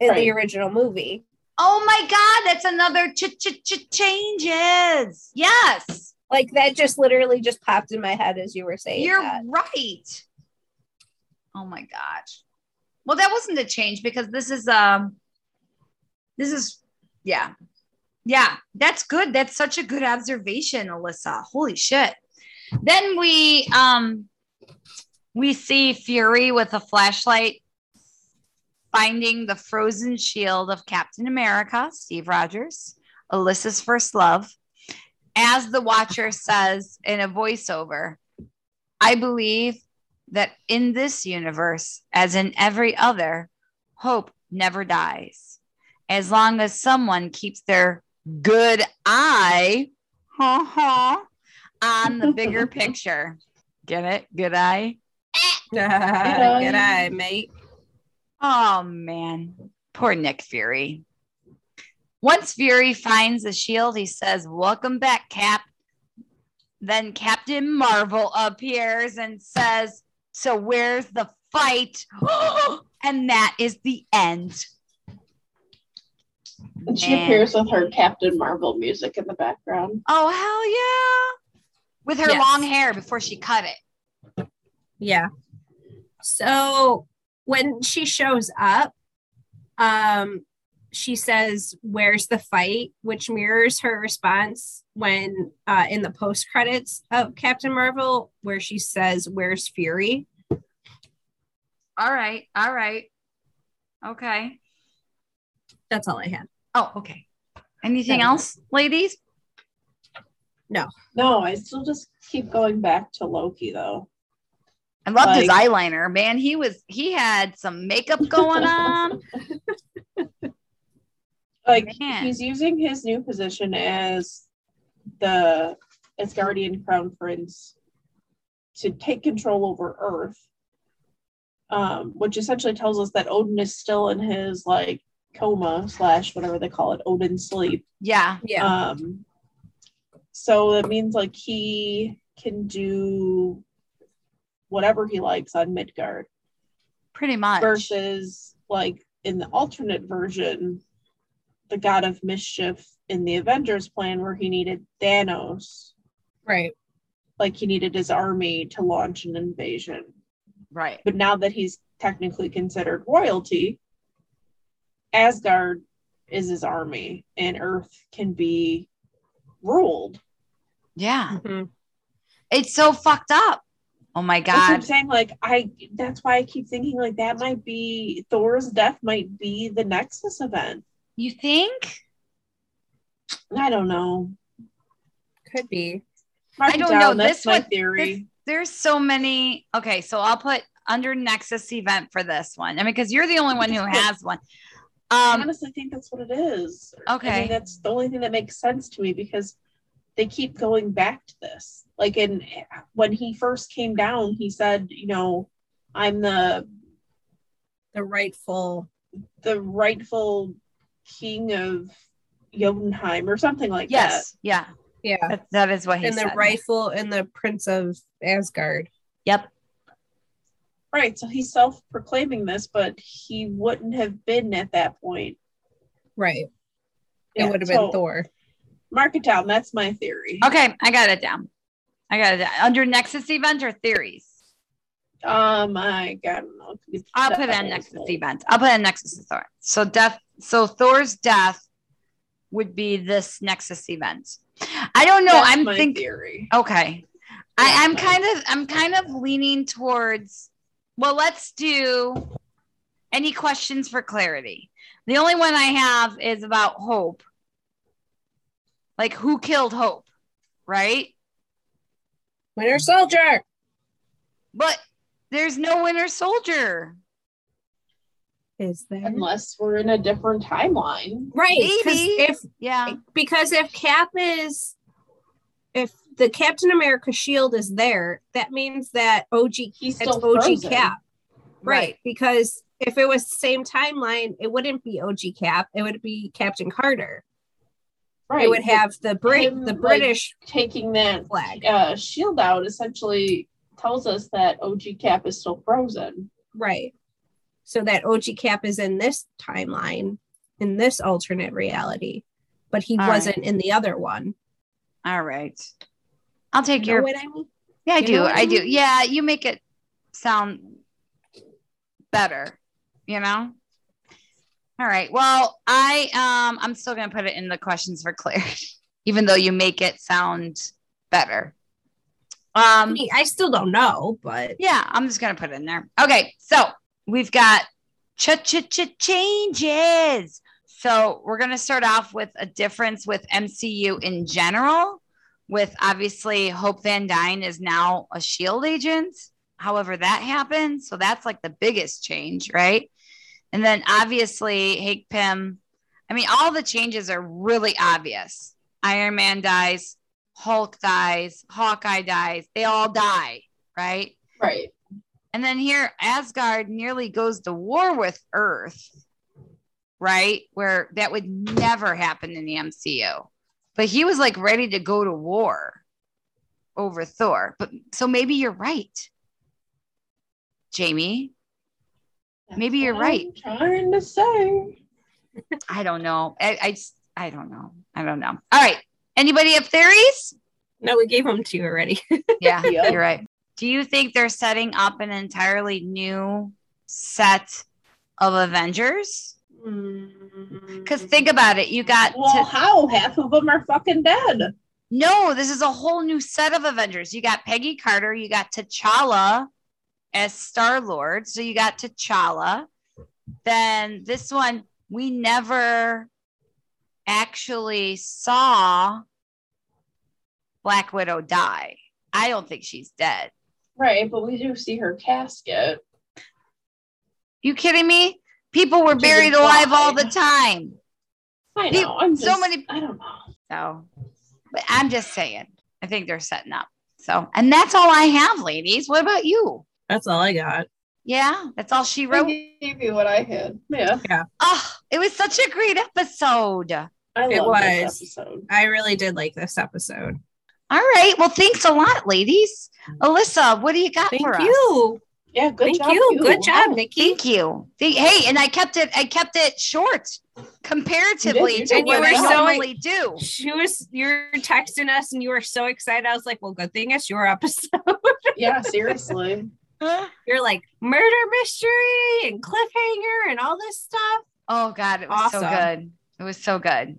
in right. the original movie. Oh my God, that's another ch ch ch changes. Yes. Like that just literally just popped in my head as you were saying. You're that. right. Oh my gosh. Well, that wasn't a change because this is um this is yeah. Yeah, that's good. That's such a good observation, Alyssa. Holy shit. Then we um we see Fury with a flashlight finding the frozen shield of Captain America, Steve Rogers, Alyssa's first love. As the watcher says in a voiceover, I believe that in this universe, as in every other, hope never dies. As long as someone keeps their good eye on the bigger picture. Get it? Good eye? good eye, mate. Oh man, poor Nick Fury. Once Fury finds the shield, he says, Welcome back, Cap. Then Captain Marvel appears and says, So where's the fight? and that is the end. And she Man. appears with her Captain Marvel music in the background. Oh, hell yeah. With her yes. long hair before she cut it. Yeah. So when she shows up, um, she says, Where's the fight? which mirrors her response when uh, in the post credits of Captain Marvel, where she says, Where's Fury? All right. All right. Okay. That's all I had. Oh, okay. Anything Yeah. else, ladies? No, No, I still just keep going back to Loki though. I loved his eyeliner, man. He was he had some makeup going on. Like Man. he's using his new position as the Asgardian crown prince to take control over Earth. Um, which essentially tells us that Odin is still in his like coma slash whatever they call it, Odin sleep. Yeah. Yeah. Um, so that means like he can do whatever he likes on Midgard Pretty much. versus like in the alternate version, the god of mischief in the Avengers plan where he needed Thanos, right. like he needed his army to launch an invasion. Right. But now that he's technically considered royalty, Asgard is his army and Earth can be ruled. Yeah. Mhm. It's so fucked up. Oh my That's what I'm saying. Like I, that's why I keep thinking like that might be Thor's death might be the Nexus event. You think? I don't know. Could be. Mark I don't down. know. That's This my one- theory. There's so many. Okay, so I'll put under Nexus event for this one. I mean, because you're the only one who has one. I Um, honestly think that's what it is. I Okay. mean, that's the only thing that makes sense to me because they keep going back to this. Like in when he first came down, he said, you know, I'm the The rightful. the rightful king of Jotunheim or something like that. yes. Yeah. Yeah. That, that is what he And the rifle rightful and the Prince of Asgard. Yep. Right. So he's self-proclaiming this, but he wouldn't have been at that point. Right. Yeah, it would have so been Thor. Mark it down. That's my theory. Okay, I got it down. I got it down. under Nexus event or theories. Um, I got. I'll put it on Nexus event. I'll put it on Nexus of Thor. So death. So Thor's death would be this Nexus event. I don't know. That's I'm thinking. theory. Okay. I, That's I'm fine. kind of I'm kind of leaning towards well, let's do any questions for clarity. The only one I have is about hope. Like who killed Hope, right? Winter Soldier. But there's no Winter Soldier. Is there? Unless we're in a different timeline. Right. 'cause Maybe. If Yeah. because if Cap is if the Captain America shield is there, that means that OG He's still OG frozen. Cap. Right. Because if it was the same timeline, it wouldn't be OG Cap. It would be Captain Carter. Right. It would have the Brit him, the like, British taking that flag. uh, shield out essentially tells us that OG Cap is still frozen. Right. So that OG Cap is in this timeline, in this alternate reality, but he All wasn't in the other one. All right. I'll take You your I mean? Yeah, I You do. I I do. Yeah, you make it sound better, you know? All right. Well, I um I'm still gonna put it in the questions for Claire, even though you make it sound better. I Um mean, I still don't know, but yeah, I'm just gonna put it in there. Okay, so we've got ch ch ch changes. So we're gonna start off with a difference with MCU in general. With obviously Hope Van Dyne is now a Shield agent. However, that happened. So that's like the biggest change, right? And then obviously Hank Pym. I mean, all the changes are really obvious. Iron Man dies, Hulk dies, Hawkeye dies. They all die, right? Right. And then here, Asgard nearly goes to war with Earth, right? Where that would never happen in the MCU. But he was like ready to go to war over Thor. But so maybe you're right, Jamie. Maybe you're what right. I'm trying to say. I don't know. I, I just, I don't know. I don't know. All right. Anybody have theories? no, we gave them to you already. Yeah, Yep. you're right. Do you think they're setting up an entirely new set of Avengers? Because think about it, you got Well, to, how? Half of them are fucking dead. no. This is a whole new set of Avengers. You got Peggy Carter, you got T'Challa as Star Lord, so you got T'Challa. Then this one we never actually saw Black Widow die. I don't think she's dead. Right, but we do see her casket. You kidding me? People were buried alive all the time. I Pe- know. I'm so just, many- I don't know. So, but I'm just saying, I think they're setting up. So, and that's all I have, ladies. What about you? That's all I got. Yeah, that's all she I wrote. gave you what I had. Yeah, Yeah. Oh, it was such a great episode. I It love this was. episode. I really did like this episode. Right. Well, thanks a lot, ladies. Alyssa, what do you got Thank for us? Thank you. Yeah, good job. Thank job. you. Good job, Nikki. Thank you. Hey, and I kept it. I kept it short comparatively you to did. what And I you were so- normally do. She was you're texting us and you were so excited. I was like, well, good thing it's your episode. Yeah, seriously. you're like murder mystery and cliffhanger and all this stuff. Oh God, it was so good. It was so good.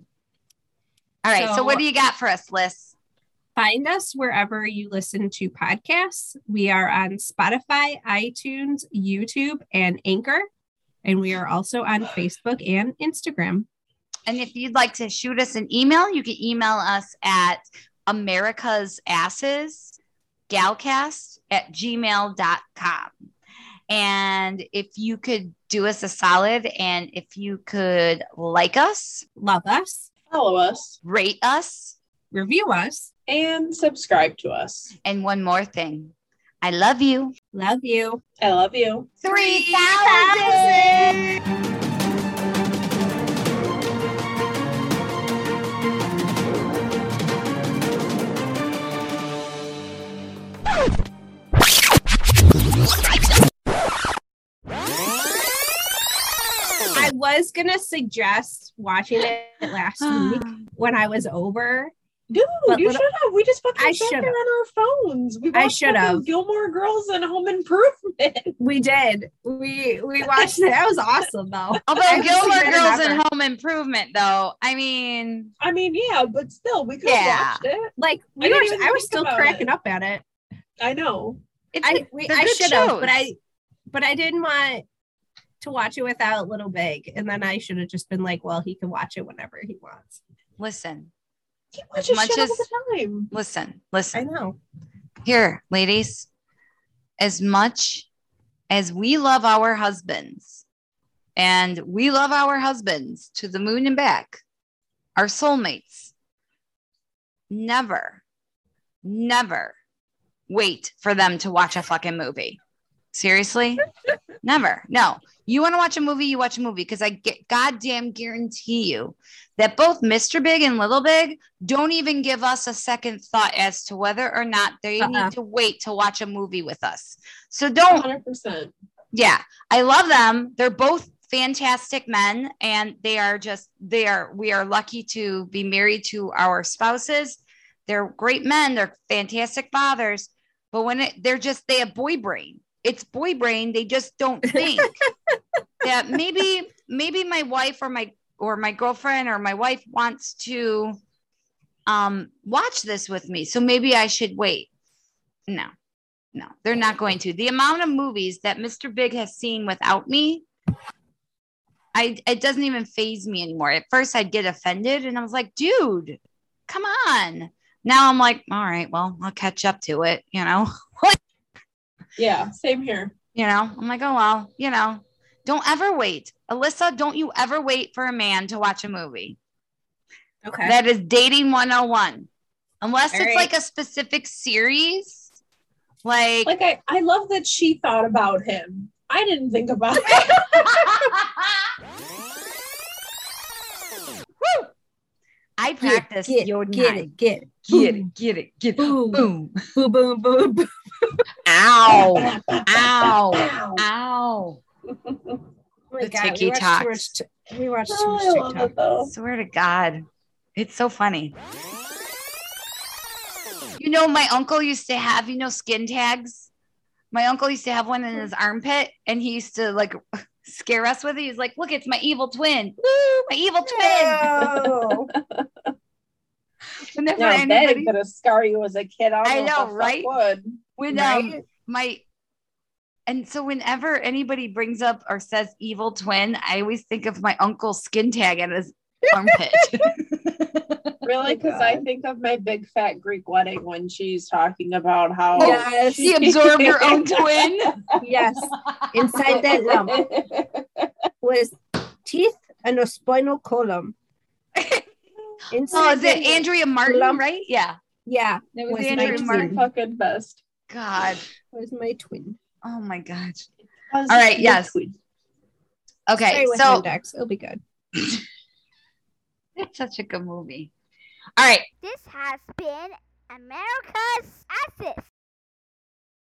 All right. So, So- what do you got for us, Liz? Find us wherever you listen to podcasts. We are on Spotify, iTunes, YouTube, and Anchor. And we are also on Facebook and Instagram. And if you'd like to shoot us an email, you can email us at America's Asses Galcast at gmail.com. And if you could do us a solid and if you could like us, Love us, Follow us rate us, review us. And subscribe to us. and one more thing. I love you. Love you. I love you. 3000. I was gonna suggest watching it last week when I was over. Dude, But you should have. We just fucking I sat should've. there on our phones. We I watched should've. Gilmore Girls and Home Improvement. We did. We we watched it. That was awesome though. Although I Gilmore seen it in Girls and. Home Improvement, though, I mean, I mean, yeah, but still, we could have Yeah. watched it. Like we didn't were, I was still cracking it. up at it. I know. it's I a- we, I should have, but. I but I didn't want to watch it without Little Big, and then I should have just been like, well, he can watch it whenever he wants. listen, He As watches much shit all the time. listen, listen. I know. Here, ladies, as much as we love our husbands and we love our husbands to the moon and back, our soulmates, never, never wait for them to watch a fucking movie. Seriously? never. No. You want to watch a movie, you watch a movie because I get goddamn guarantee you that both Mr. Big and Little Big don't even give us a second thought as to whether or not they Uh-uh. need to wait to watch a movie with us. So don't 100%. yeah, I love them. They're both fantastic men and they are just they are we are lucky to be married to our spouses. They're great men, they're fantastic fathers, but when it they're just they have boy brain. It's boy brain. They just don't think that maybe maybe my wife or my or my girlfriend or my wife wants to um watch this with me. So maybe I should wait. No. No, they're not going to. The amount of movies that Mr. Big has seen without me, I it doesn't even phase me anymore. At first, I'd get offended, and I was like, "Dude, come on." Now I'm like, "All right, well, I'll catch up to it." You know, Yeah, same here. you know. I'm like, "Oh well," you know. Don't ever wait, Alyssa. Don't you ever wait for a man to watch a movie. Okay. That is dating 101. Unless All it's right. like a specific series, like Like, I, I love that she thought about him. I didn't think about it. I practice get, your get it, get it, Get it, get it, get it. Boom. Boom. boom, boom, boom, boom. Ow. Ow. Ow. Oh my The God, Tiki we watched much. We watched too Oh, much I love TikTok. it though. Swear to God. It's so funny. You know, my uncle used to have, you know, skin tags. My uncle used to have one in his armpit and he used to like scare us with it. He's like, look, it's my evil twin. Woo, my evil twin. Whenever Now that anybody, gonna scar you as a kid. I, I know, if the fuck right? Would. when um, my and so whenever anybody brings up or says evil twin, I always think of my uncle's skin tag and his armpit. Really? Oh, because I think of my big fat Greek wedding when she's talking about how Oh, Yes. she absorbed her own twin. yes. Inside that lump was teeth and a spinal column. Inside Oh, is it Andrea Martin, lump- right? Yeah. Yeah, It was Was Andrea my Martin. fucking best. God. was my twin. Oh my gosh. All right, yes. Okay. Stay with So Index. It'll be good. It's such a good movie. All right. This has been America's Asses.